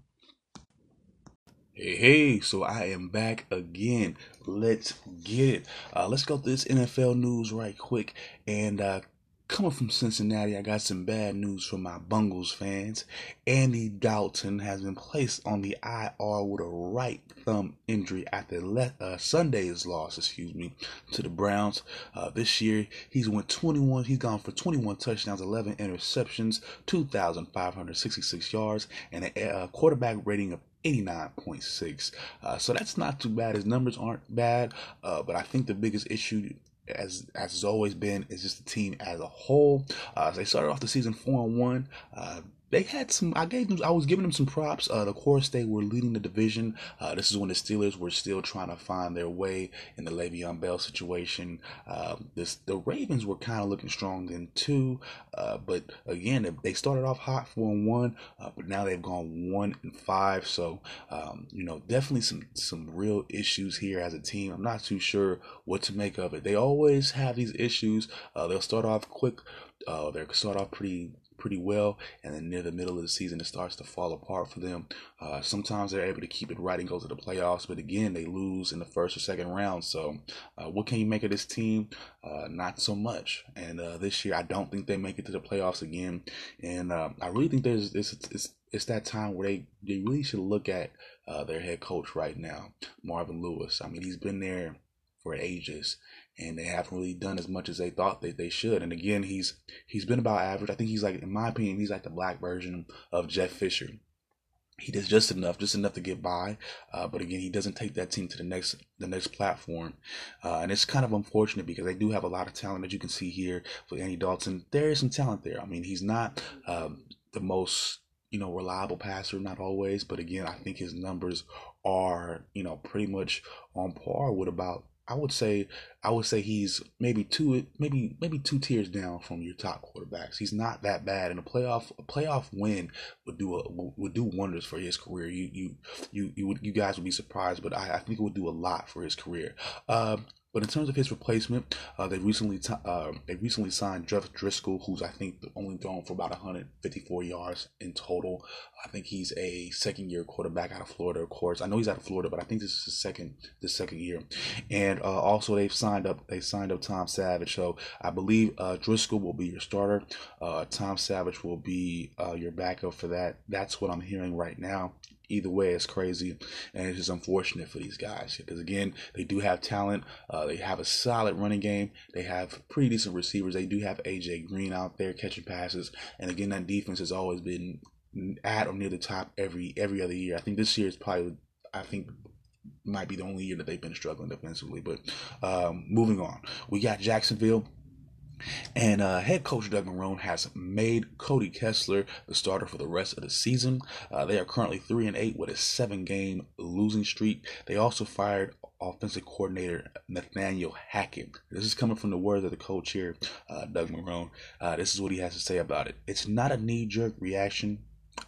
Hey, hey, so I am back again. Let's get it. Uh, let's go through this NFL news right quick. And uh, coming from Cincinnati, I got some bad news for my Bungles fans. Andy Dalton has been placed on the IR with a right thumb injury after le- uh, Sunday's loss, excuse me, to the Browns. Uh, this year, he's went 21. He's gone for 21 touchdowns, 11 interceptions, 2,566 yards, and a, a quarterback rating of 89.6. Uh, so that's not too bad. His numbers aren't bad, uh, but I think the biggest issue as as has always been is just the team as a whole. Uh, they started off the season four and one. Uh, they had some. I gave them. I was giving them some props. Uh, of course, they were leading the division. Uh, this is when the Steelers were still trying to find their way in the Le'Veon Bell situation. Uh, this the Ravens were kind of looking strong then too. Uh, but again, they started off hot four and one, uh, but now they've gone one and five. So um, you know, definitely some some real issues here as a team. I'm not too sure what to make of it. They always have these issues. Uh, they'll start off quick. Uh, they start off pretty pretty well, and then near the middle of the season, it starts to fall apart for them. Uh, sometimes they're able to keep it right and go to the playoffs, but again, they lose in the first or second round. So, uh, what can you make of this team? Uh, not so much. And uh, this year, I don't think they make it to the playoffs again. And uh, I really think there's it's, it's it's that time where they they really should look at uh, their head coach right now, Marvin Lewis. I mean, he's been there for ages and they haven't really done as much as they thought that they should. And again, he's he's been about average. I think he's like, in my opinion, he's like the black version of Jeff Fisher. He does just enough, just enough to get by. Uh, but again, he doesn't take that team to the next the next platform, uh, and it's kind of unfortunate because they do have a lot of talent that you can see here for Andy Dalton. There is some talent there. I mean, he's not um, the most you know reliable passer, not always, but again, I think his numbers are you know pretty much on par with about I would say I would say he's maybe two maybe maybe two tiers down from your top quarterbacks. He's not that bad, and a playoff a playoff win would do a would do wonders for his career. You you you you would you guys would be surprised, but I, I think it would do a lot for his career. Uh, but in terms of his replacement, uh, they recently t- uh, they recently signed Jeff Driskel, who's I think only thrown for about 154 yards in total. I think he's a second year quarterback out of Florida, of course. I know he's out of Florida, but I think this is his second the second year. And uh, also they've signed up they signed up Tom Savage, so I believe uh, Driskel will be your starter. Uh, Tom Savage will be uh, your backup for that. That's what I'm hearing right now either way it's crazy and it's just unfortunate for these guys because again they do have talent uh, they have a solid running game they have pretty decent receivers they do have aj green out there catching passes and again that defense has always been at or near the top every every other year. I think this year is probably i think might be the only year that they've been struggling defensively but um, moving on. We got jacksonville and uh, head coach Doug Marrone has made Cody Kessler the starter for the rest of the season. Uh, they are currently three and eight with a seven-game losing streak. They also fired offensive coordinator Nathaniel Hackett. This is coming from the words of the coach here, uh, Doug Marrone. Uh, this is what he has to say about it. It's not a knee-jerk reaction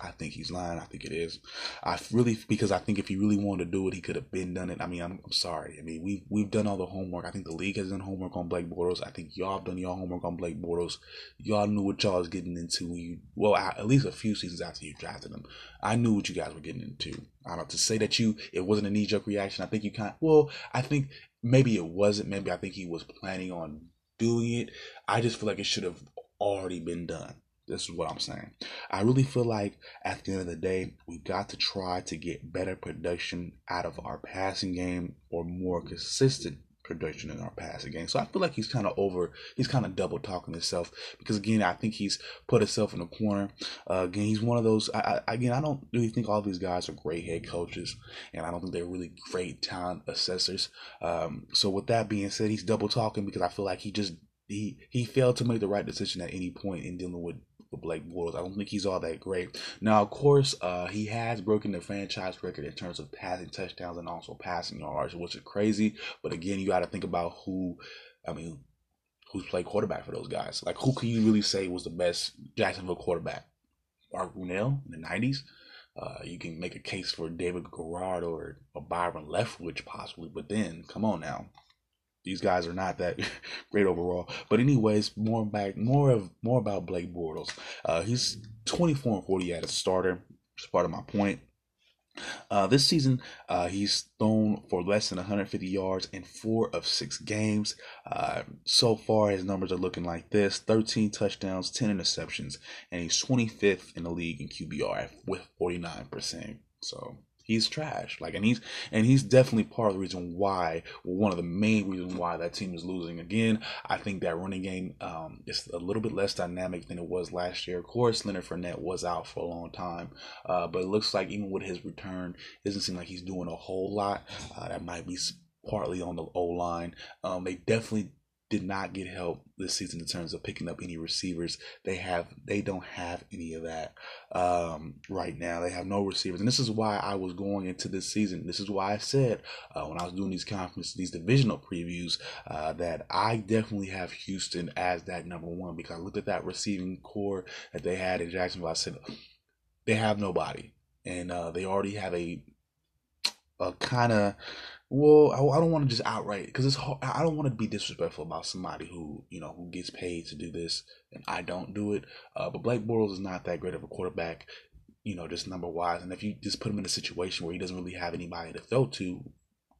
I think he's lying. I think it is. I really because I think if he really wanted to do it, he could have been done it. I mean, I'm, I'm sorry. I mean, we've we've done all the homework. I think the league has done homework on Blake Bortles. I think y'all have done your homework on Blake Bortles. Y'all knew what y'all was getting into when you well at least a few seasons after you drafted him. I knew what you guys were getting into. I don't to say that you it wasn't a knee jerk reaction. I think you kind of, well, I think maybe it wasn't. Maybe I think he was planning on doing it. I just feel like it should have already been done. This is what I'm saying. I really feel like at the end of the day, we've got to try to get better production out of our passing game or more consistent production in our passing game. So I feel like he's kind of over, he's kind of double talking himself because again, I think he's put himself in a corner. Uh, again, he's one of those. I, I, again, I don't really think all these guys are great head coaches, and I don't think they're really great talent assessors. Um, so with that being said, he's double talking because I feel like he just he he failed to make the right decision at any point in dealing with for Blake Bortles. I don't think he's all that great. Now, of course, uh, he has broken the franchise record in terms of passing touchdowns and also passing yards, which is crazy. But again, you got to think about who, I mean, who's played quarterback for those guys. Like, who can you really say was the best Jacksonville quarterback? Mark Brunell in the 90s? Uh, you can make a case for David Garrard or, or Byron Leftwich possibly, but then come on now, these guys are not that great overall. But anyways, more back, more of more about Blake Bortles. Uh, he's 24 and 40 at a starter. It's part of my point. Uh, this season, uh, he's thrown for less than 150 yards in four of six games. Uh, so far, his numbers are looking like this 13 touchdowns, 10 interceptions, and he's 25th in the league in QBR with 49%. So he's trash. Like, and he's and he's definitely part of the reason why, well, one of the main reasons why that team is losing. Again, I think that running game um, is a little bit less dynamic than it was last year. Of course, Leonard Fournette was out for a long time, uh, but it looks like even with his return, it doesn't seem like he's doing a whole lot. Uh, that might be partly on the O line. Um, they definitely did not get help this season in terms of picking up any receivers. They have they don't have any of that um, right now. They have no receivers, and this is why I was going into this season. This is why I said uh, when I was doing these conference, these divisional previews, uh, that I definitely have Houston as that number one because I looked at that receiving core that they had in Jacksonville. I said they have nobody, and uh, they already have a a kind of well, I, I don't want to just outright because it's hard, I don't want to be disrespectful about somebody who you know who gets paid to do this and I don't do it. Uh, but Blake Bortles is not that great of a quarterback, you know, just number wise. And if you just put him in a situation where he doesn't really have anybody to throw to,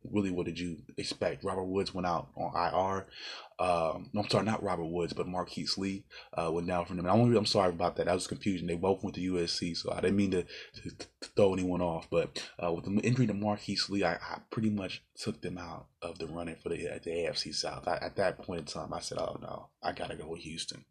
really, what did you expect? Robert Woods went out on IR. Um, I'm sorry, not Robert Woods, but Marquise Lee uh, went down from them. And I'm, I'm sorry about that. That was confusion. They both went to USC, so I didn't mean to, to, to throw anyone off. But uh, with the injury to Marquise Lee, I, I, pretty much took them out of the running for the, the AFC South. I, at that point in time, I said, "Oh no, I gotta go with Houston."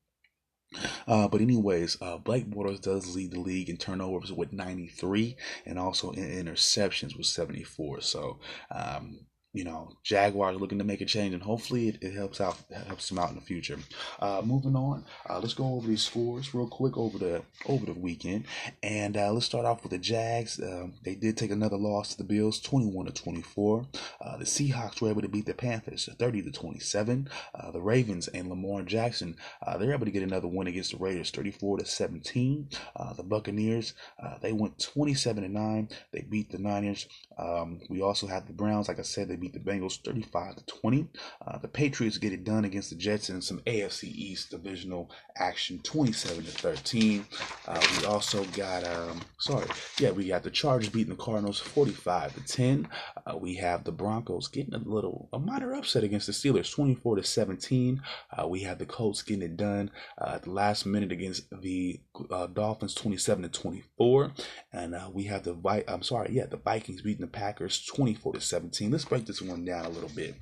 Uh, but anyways, uh, Blake Bortles does lead the league in turnovers with 93 and also in interceptions with 74. So um, you know, Jaguars looking to make a change, and hopefully it, it helps out helps them out in the future. Uh, moving on, uh, let's go over these scores real quick over the over the weekend, and uh, let's start off with the Jags. Um, they did take another loss to the Bills, twenty-one to twenty-four. Uh, the Seahawks were able to beat the Panthers, thirty to twenty-seven. Uh, the Ravens and Lamar Jackson, uh, they're able to get another win against the Raiders, thirty-four to seventeen. the Buccaneers, they went twenty-seven to nine. They beat the Niners. Um, we also have the Browns, like I said, they beat the Bengals 35 to 20. Uh, the Patriots get it done against the Jets in some AFC East divisional action 27 to 13. Uh, we also got, um, sorry, yeah, we got the Chargers beating the Cardinals 45 to 10. Uh, we have the Broncos getting a little, a minor upset against the Steelers 24 to 17. Uh, we have the Colts getting it done uh, at the last minute against the uh, Dolphins 27 to 24. And we have the, Vi- I'm sorry, yeah, the Vikings beating the Packers 24 to 17. Let's break this one down a little bit.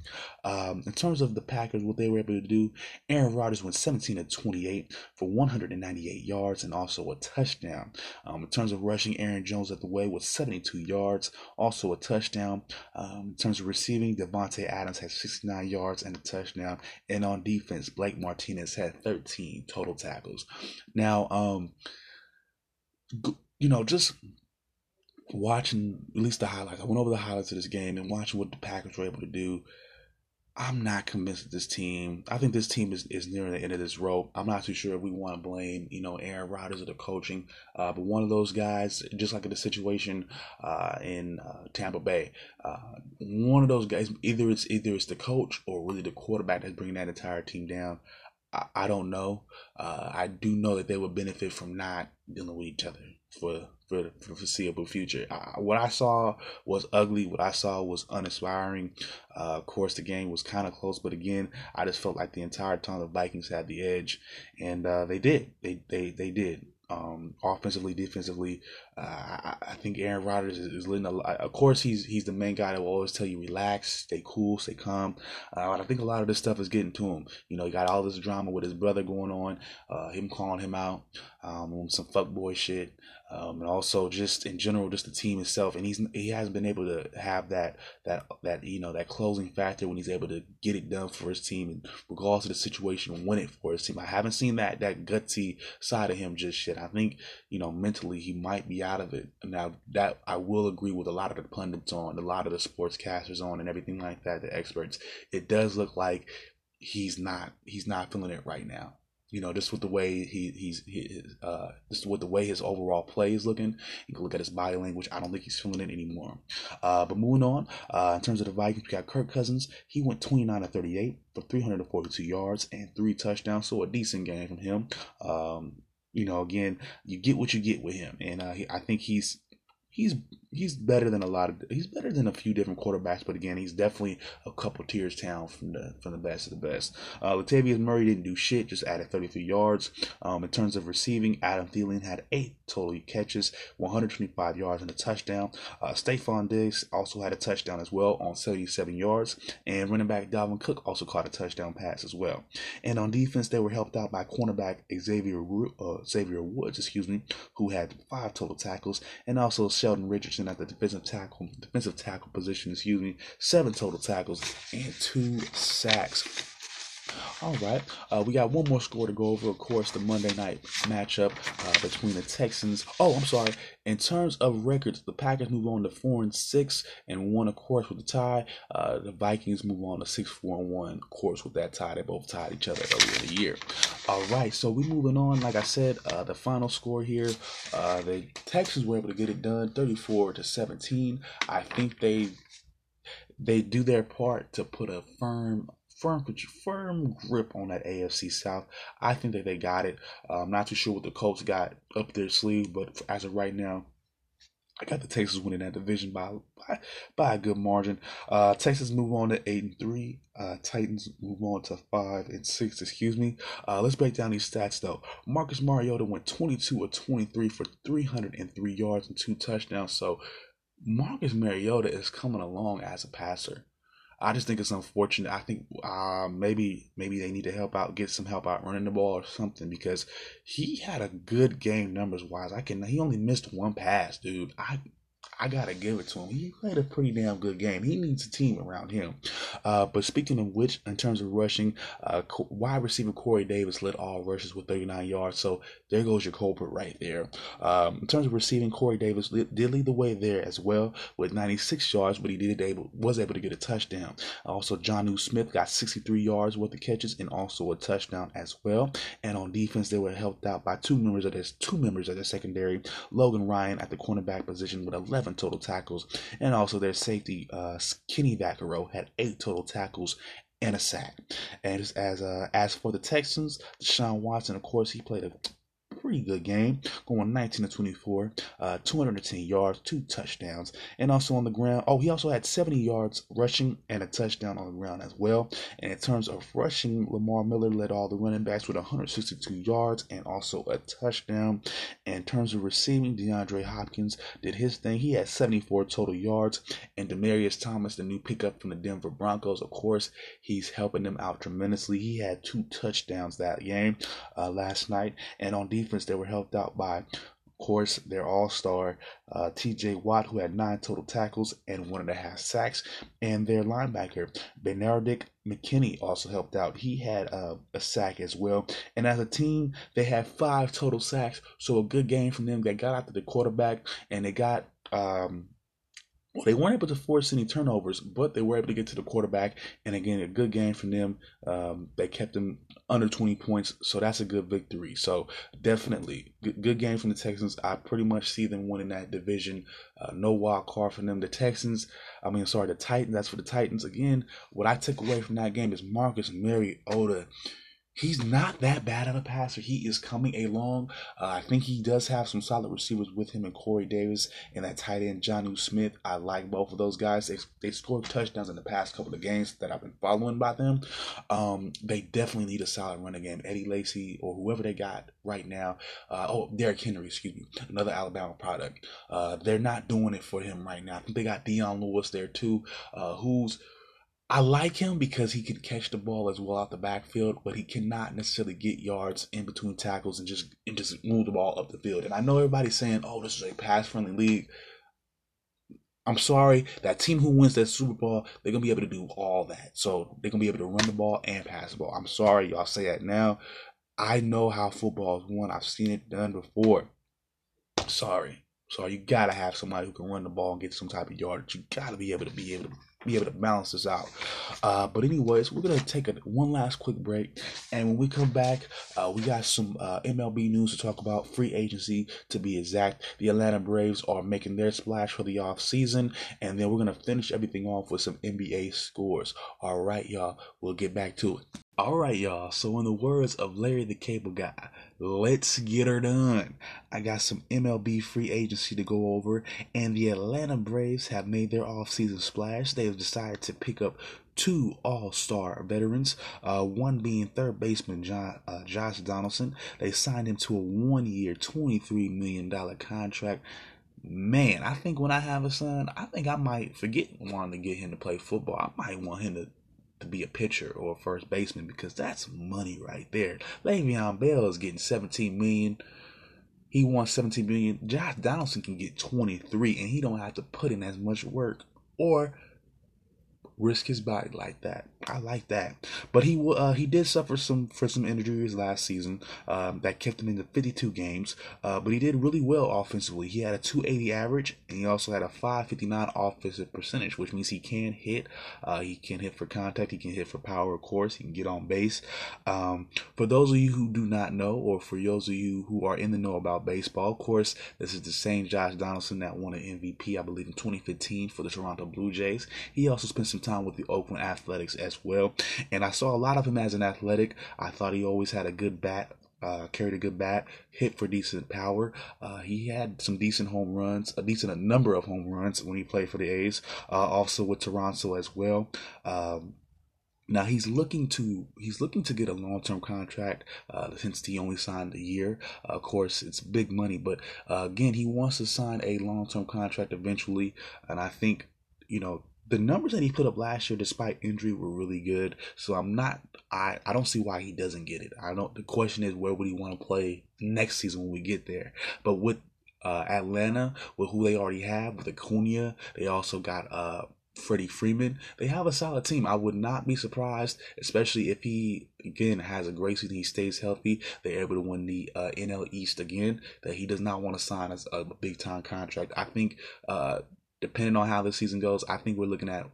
Um, in terms of the Packers, what they were able to do, Aaron Rodgers went 17 to 28 for 198 yards and also a touchdown. Um, in terms of rushing, Aaron Jones at the way was 72 yards, also a touchdown. Um, in terms receiving, Davante Adams had 69 yards and a touchdown. And on defense, Blake Martinez had 13 total tackles. Now, um, you know, just watching at least the highlights, I went over the highlights of this game and watching what the Packers were able to do. I'm not convinced that this team. I think this team is, is nearing the end of this rope. I'm not too sure if we want to blame, you know, Aaron Rodgers or the coaching, uh, but one of those guys, just like in the situation uh, in uh, Tampa Bay, uh, one of those guys, either it's either it's the coach or really the quarterback that's bringing that entire team down. I, I don't know. Uh, I do know that they would benefit from not dealing with each other for for the, foreseeable future. I, what I saw was ugly. What I saw was uninspiring. Uh, of course, the game was kind of close, but again, I just felt like the entire time the Vikings had the edge, and uh, they did. They they they did um, offensively, defensively. Uh, I, I, think Aaron Rodgers is, is letting a lot. Of course, he's he's the main guy that will always tell you relax, stay cool, stay calm. Uh, I think a lot of this stuff is getting to him. You know, he got all this drama with his brother going on, uh, him calling him out um, some fuckboy shit, um, and also just in general, just the team itself. And he's he hasn't been able to have that that that you know that closing factor when he's able to get it done for his team, and regardless of the situation, win it for his team. I haven't seen that that gutsy side of him just yet. I think you know mentally he might be out of it. Now that I will agree with a lot of the pundits on, a lot of the sportscasters on, and everything like that, the experts. It does look like he's not he's not feeling it right now. You know, just with the way he he's he, uh, just with the way his overall play is looking. You can look at his body language. I don't think he's feeling it anymore. Uh, but moving on, uh, in terms of the Vikings, we got Kirk Cousins. He went 29 to 38 for 342 yards and three touchdowns, so a decent game from him. Um, you know, again, you get what you get with him, and uh, he, I think he's he's he's better than a lot of he's better than a few different quarterbacks, but again, he's definitely a couple tiers down from the from the best of the best. Uh, Latavius Murray didn't do shit, just added 33 yards. Um, in terms of receiving, Adam Thielen had eight total catches, 125 yards and a touchdown. Uh, Stefon Diggs also had a touchdown as well on 77 yards, and running back Dalvin Cook also caught a touchdown pass as well. And on defense, they were helped out by cornerback Xavier uh, Xavier Woods, excuse me, who had five total tackles, and also Sheldon Richardson at the defensive tackle defensive tackle position, excuse me, seven total tackles and two sacks. All right, uh, we got one more score to go over. Of course, the Monday night matchup uh, between the Texans. Oh, I'm sorry. In terms of records, the Packers move on to four and six and one, of course, with the tie. Uh, the Vikings move on to six, four and one, of course, with that tie. They both tied each other earlier in the year. All right, so we're moving on. Like I said, uh, the final score here, uh, the Texans were able to get it done, 34 to 17. I think they they do their part to put a firm firm firm grip on that AFC South. I think that they got it. Uh, I'm not too sure what the Colts got up their sleeve, but as of right now, I got the Texans winning that division by by, by a good margin. Uh, Texas move on to eight and three. Uh, Titans move on to five and six. Excuse me. Uh, let's break down these stats though. Marcus Mariota went 22 or 23 for 303 yards and two touchdowns. So Marcus Mariota is coming along as a passer. I just think it's unfortunate. I think uh, maybe maybe they need to help out, get some help out running the ball or something because he had a good game numbers wise. I can he only missed one pass, dude. I I gotta give it to him. He played a pretty damn good game. He needs a team around him. Uh, but speaking of which, in terms of rushing, uh, wide receiver Corey Davis led all rushes with 39 yards. So there goes your culprit right there. Um, in terms of receiving, Corey Davis did lead the way there as well with 96 yards, but he did able was able to get a touchdown. Also, Jonnu Smith got 63 yards worth of catches and also a touchdown as well. And on defense, they were helped out by two members of this two members of their secondary, Logan Ryan at the cornerback position with 11 total tackles, and also their safety uh, Kenny Vaccaro had eight total tackles and a sack. And as, uh, as for the Texans, Deshaun Watson, of course, he played a pretty good game, going 19 to 24, uh, 210 yards, two touchdowns, and also on the ground. Oh, he also had 70 yards rushing and a touchdown on the ground as well. And in terms of rushing, Lamar Miller led all the running backs with 162 yards and also a touchdown. In terms of receiving, DeAndre Hopkins did his thing. He had 74 total yards, and Demaryius Thomas, the new pickup from the Denver Broncos, of course, he's helping them out tremendously. He had two touchdowns that game uh, last night, and on defense defense, they were helped out by, of course, their all star uh, TJ Watt, who had nine total tackles and one and a half sacks. And their linebacker, Benardrick McKinney, also helped out. He had uh, a sack as well. And as a team, they had five total sacks. So a good game from them. They got after the quarterback and they got. Um, they weren't able to force any turnovers, but they were able to get to the quarterback. And again, a good game from them. Um, they kept them under 20 points, so that's a good victory. So definitely, good, good game from the Texans. I pretty much see them winning that division. Uh, no wild card for them. The Texans, I mean, sorry, the Titans. That's for the Titans. Again, what I took away from that game is Marcus Mariota he's not that bad of a passer. He is coming along. Uh, I think he does have some solid receivers with him and Corey Davis and that tight end Jonnu Smith. I like both of those guys. They, they scored touchdowns in the past couple of games that I've been following by them. Um, they definitely need a solid running game. Eddie Lacy or whoever they got right now. Uh, oh, Derrick Henry, excuse me, another Alabama product. Uh, they're not doing it for him right now. I think they got Dion Lewis there too, uh, who's I like him because he can catch the ball as well out the backfield, but he cannot necessarily get yards in between tackles and just and just move the ball up the field. And I know everybody's saying, "Oh, this is a pass-friendly league." I'm sorry, that team who wins that Super Bowl, they're gonna be able to do all that. So they're gonna be able to run the ball and pass the ball. I'm sorry, y'all say that now. I know how football is won. I've seen it done before. Sorry. So you gotta have somebody who can run the ball and get some type of yardage. You gotta be able to be able to be able to balance this out. Uh, but anyways, we're gonna take a one last quick break, and when we come back, uh, we got some uh, MLB news to talk about. Free agency, to be exact. The Atlanta Braves are making their splash for the off season, and then we're gonna finish everything off with some NBA scores. All right, y'all. We'll get back to it. All right, y'all. So, in the words of Larry the Cable Guy, let's get her done. I got some MLB free agency to go over, and the Atlanta Braves have made their offseason splash. They have decided to pick up two all-star veterans, uh, one being third baseman John, uh, Josh Donaldson. They signed him to a one-year, $23 million contract man, I think when I have a son, I think I might forget wanting to get him to play football. I might want him to to be a pitcher or a first baseman because that's money right there. Le'Veon Bell is getting 17 million. He wants 17 million. Josh Donaldson can get 23 and he don't have to put in as much work or risk his body like that. I like that. But he uh, he did suffer some for some injuries last season um, that kept him in the 52 games. Uh, but he did really well offensively. He had a 280 average and he also had a 559 offensive percentage, which means he can hit. Uh, he can hit for contact. He can hit for power, of course. He can get on base. Um, for those of you who do not know, or for those of you who are in the know about baseball, of course, this is the same Josh Donaldson that won an MVP, I believe, in 2015 for the Toronto Blue Jays. He also spent some time with the Oakland Athletics as well. And I saw a lot of him as an athletic. I thought he always had a good bat. Uh, carried a good bat, hit for decent power. Uh, he had some decent home runs, a decent a number of home runs when he played for the A's. Uh, also with Toronto as well. Um, now he's looking to he's looking to get a long term contract uh, since he only signed a year. Uh, of course, it's big money, but uh, again, he wants to sign a long term contract eventually, and I think you know the numbers that he put up last year, despite injury, were really good. So I'm not, I, I don't see why he doesn't get it. I don't. The question is, where would he want to play next season when we get there? But with uh, Atlanta with who they already have with Acuna. They also got uh, Freddie Freeman. They have a solid team. I would not be surprised, especially if he again has a great season. He stays healthy. They're able to win the uh, NL East again. That he does not want to sign a, a big time contract. I think, uh, depending on how the season goes, I think we're looking at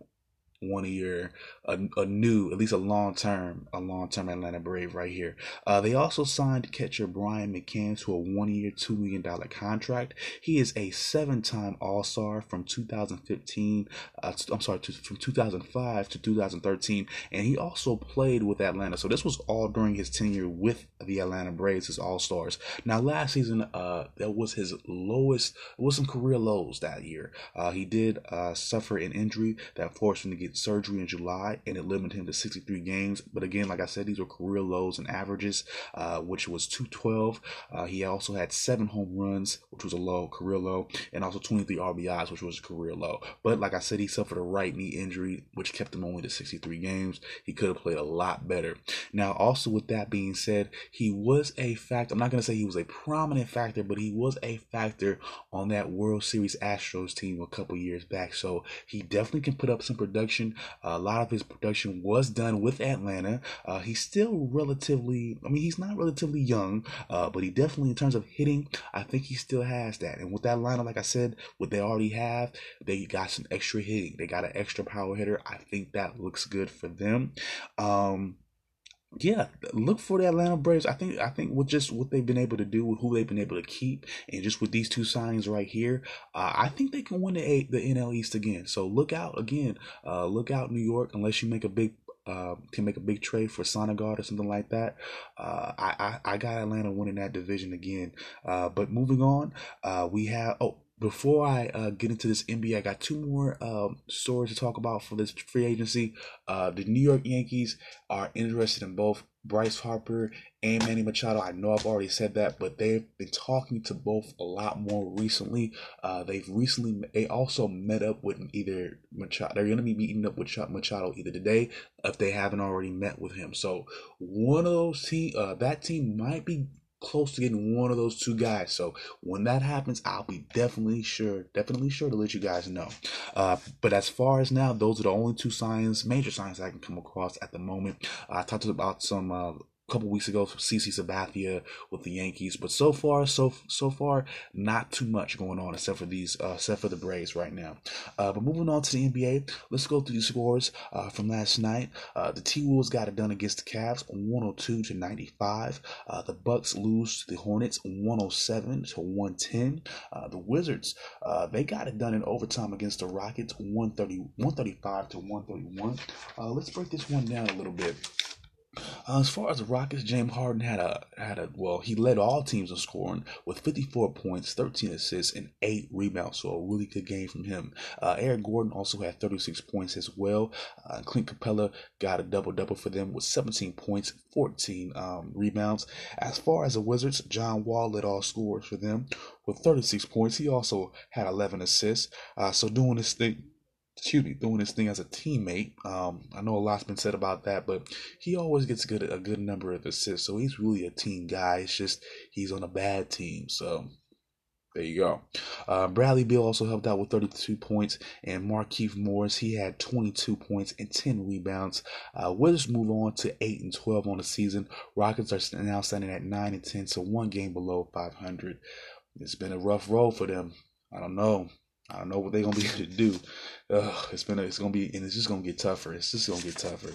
one year, a, a new, at least a long term, a long term Atlanta Brave right here. Uh, they also signed catcher Brian McCann to a one year, $2 million contract. He is a seven time All Star from 2015, uh, I'm sorry, to, from 2005 to 2013, and he also played with Atlanta. So this was all during his tenure with the Atlanta Braves as All Stars. Now, last season, uh, that was his lowest, it was some career lows that year. Uh, he did uh, suffer an injury that forced him to get surgery in July, and it limited him to 63 games. But again, like I said, these were career lows and averages, uh, which was 212. Uh, he also had seven home runs, which was a low, career low, and also 23 RBIs, which was a career low. But like I said, he suffered a right knee injury, which kept him only to 63 games. He could have played a lot better. Now, also with that being said, he was a factor. I'm not going to say he was a prominent factor, but he was a factor on that World Series Astros team a couple years back. So he definitely can put up some production production. Uh, a lot of his production was done with Atlanta. Uh, he's still relatively, I mean, he's not relatively young, uh, but he definitely, in terms of hitting, I think he still has that. And with that lineup, like I said, what they already have, they got some extra hitting. They got an extra power hitter. I think that looks good for them. Um, yeah, look for the Atlanta Braves. I think I think with just what they've been able to do, with who they've been able to keep, and just with these two signings right here, uh, I think they can win the a, the NL East again. So look out again. Uh, look out, New York, unless you make a big uh, can make a big trade for Syndergaard or something like that. Uh, I, I, I got Atlanta winning that division again. Uh, but moving on, uh, we have oh before I uh, get into this NBA, I got two more um, stories to talk about for this free agency. Uh, the New York Yankees are interested in both Bryce Harper and Manny Machado. I know I've already said that, but they've been talking to both a lot more recently. Uh, they've recently they also met up with either Machado. They're going to be meeting up with Machado either today if they haven't already met with him. So one of those team, uh, that team might be close to getting one of those two guys. So when that happens, I'll be definitely sure, definitely sure to let you guys know. Uh, but as far as now, those are the only two signs, major signs I can come across at the moment. I talked about some uh, couple weeks ago CC Sabathia with the Yankees. But so far, so so far, not too much going on except for these, uh, except for the Braves right now. Uh, but moving on to the NBA, let's go through the scores uh, from last night. Uh, the T Wolves got it done against the Cavs, 102 to 95. Uh, the Bucks lose to the Hornets, 107 to 110. Uh, the Wizards, they got it done in overtime against the Rockets, 130, 135 to 131. let's break this one down a little bit. Uh, as far as the Rockets, James Harden had a had a well, he led all teams in scoring with 54 points, 13 assists, and eight rebounds. So a really good game from him. Uh, Eric Gordon also had 36 points as well. Uh, Clint Capela got a double double for them with 17 points, 14 um, rebounds. As far as the Wizards, John Wall led all scorers for them with 36 points. He also had 11 assists. Uh, so doing this thing excuse me, doing this thing as a teammate. Um, I know a lot's been said about that, but he always gets good a good number of assists. So he's really a team guy. It's just he's on a bad team. So there you go. Uh, Bradley Beal also helped out with 32 points, and Markieff Morris he had 22 points and 10 rebounds. Uh, Wizards move on to 8 and 12 on the season. Rockets are now standing at 9 and 10, so one game below 500. It's been a rough road for them. I don't know. I don't know what they're gonna be able to do. Ugh, it's been it's gonna be and it's just gonna get tougher. It's just gonna get tougher.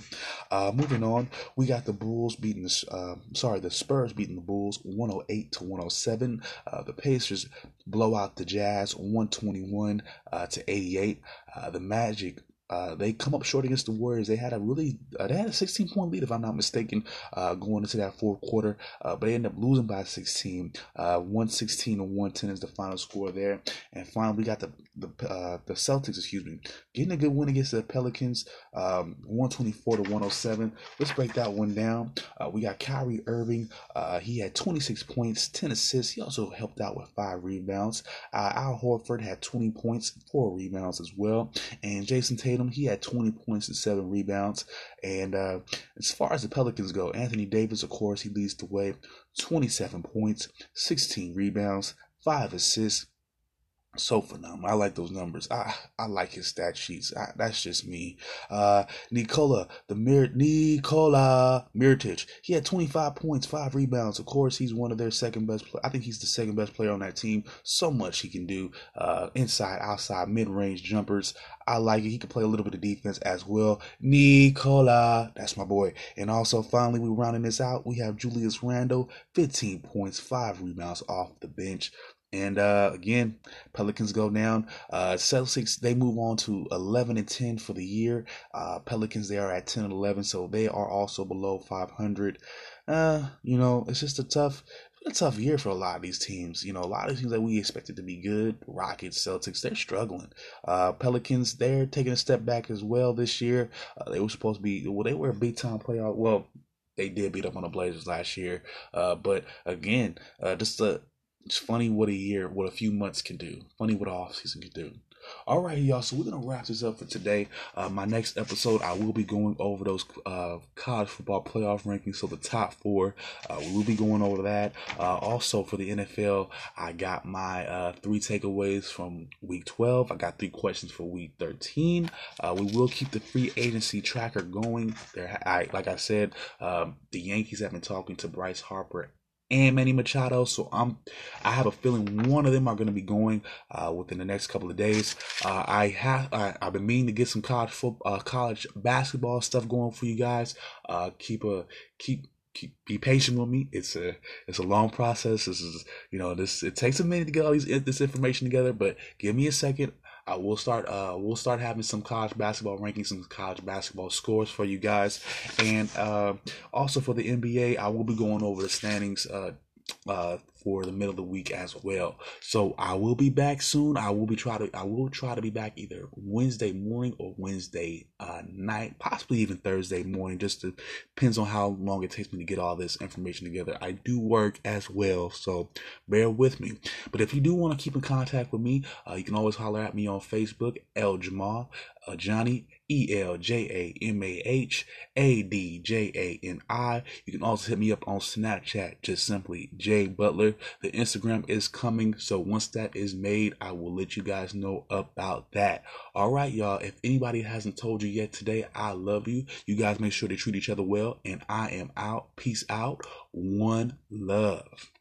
Uh, moving on, we got the Bulls beating the uh, sorry the Spurs beating the Bulls 108 to 107. Uh, the Pacers blow out the Jazz 121 uh, to 88. Uh, the Magic uh, they come up short against the Warriors. They had a really uh, they had a 16 point lead if I'm not mistaken uh, going into that fourth quarter, uh, but they end up losing by 16. Uh, 116 to 110 is the final score there. And finally, we got the the uh, the Celtics, excuse me, getting a good win against the Pelicans, um, 124 to 107. Let's break that one down. we got Kyrie Irving. he had 26 points, 10 assists. He also helped out with five rebounds. Al Horford had 20 points, four rebounds as well, and Jayson Tatum Tatum, he had 20 points and seven rebounds. And uh, as far as the Pelicans go, Anthony Davis, of course, he leads the way 27 points, 16 rebounds, five assists, so phenomenal. I like those numbers. I I like his stat sheets. I, that's just me. Uh, Nikola the Mir Nikola Mirotic. He had 25 points, five rebounds. Of course, he's one of their second best. Play- I think he's the second best player on that team. So much he can do. Uh, inside, outside, mid range jumpers. I like it. He can play a little bit of defense as well. Nikola, that's my boy. And also, finally, we're rounding this out. We have Julius Randle, 15 points, five rebounds off the bench. And uh, again, Pelicans go down. Uh, Celtics they move on to 11 and 10 for the year. Uh, Pelicans they are at 10 and 11, so they are also below 500. Uh, you know, it's just a tough, a tough year for a lot of these teams. You know, a lot of these teams that we expected to be good, Rockets, Celtics, they're struggling. Uh, Pelicans they're taking a step back as well this year. Uh, they were supposed to be well, they were a big time playoff. Well, they did beat up on the Blazers last year, uh, but again, uh, just a it's funny what a year, what a few months can do. Funny what off season can do. All right, y'all. So we're gonna wrap this up for today. Uh, my next episode, I will be going over those uh, college football playoff rankings. So the top four, uh, we will be going over that. Uh, also for the NFL, I got my uh, three takeaways from Week 12. I got three questions for Week 13. Uh, we will keep the free agency tracker going. There, I like I said, um, the Yankees have been talking to Bryce Harper and Manny Machado. So I'm, I have a feeling one of them are going to be going uh, within the next couple of days. Uh, I have, I, have been meaning to get some college football, uh, college basketball stuff going for you guys. Uh, keep a keep. Keep, be patient with me. It's a it's a long process. This is you know this it takes a minute to get all these this information together, but give me a second. I will start. Uh, we'll start having some college basketball rankings, some college basketball scores for you guys, and uh, also for the NBA, I will be going over the standings. For the middle of the week as well. So I will be back soon. I will be try to I will try to be back either Wednesday morning or Wednesday uh, night, possibly even Thursday morning. Just depends on how long it takes me to get all this information together. I do work as well, so bear with me. But if you do want to keep in contact with me, uh, you can always holler at me on Facebook, El Jamal, uh, Johnny E L J A M A H A D J A N I. You can also hit me up on Snapchat, just simply J Butler. The Instagram is coming, so once that is made, I will let you guys know about that. All right, y'all. If anybody hasn't told you yet today, I love you. You guys make sure to treat each other well, and I am out. Peace out. One love.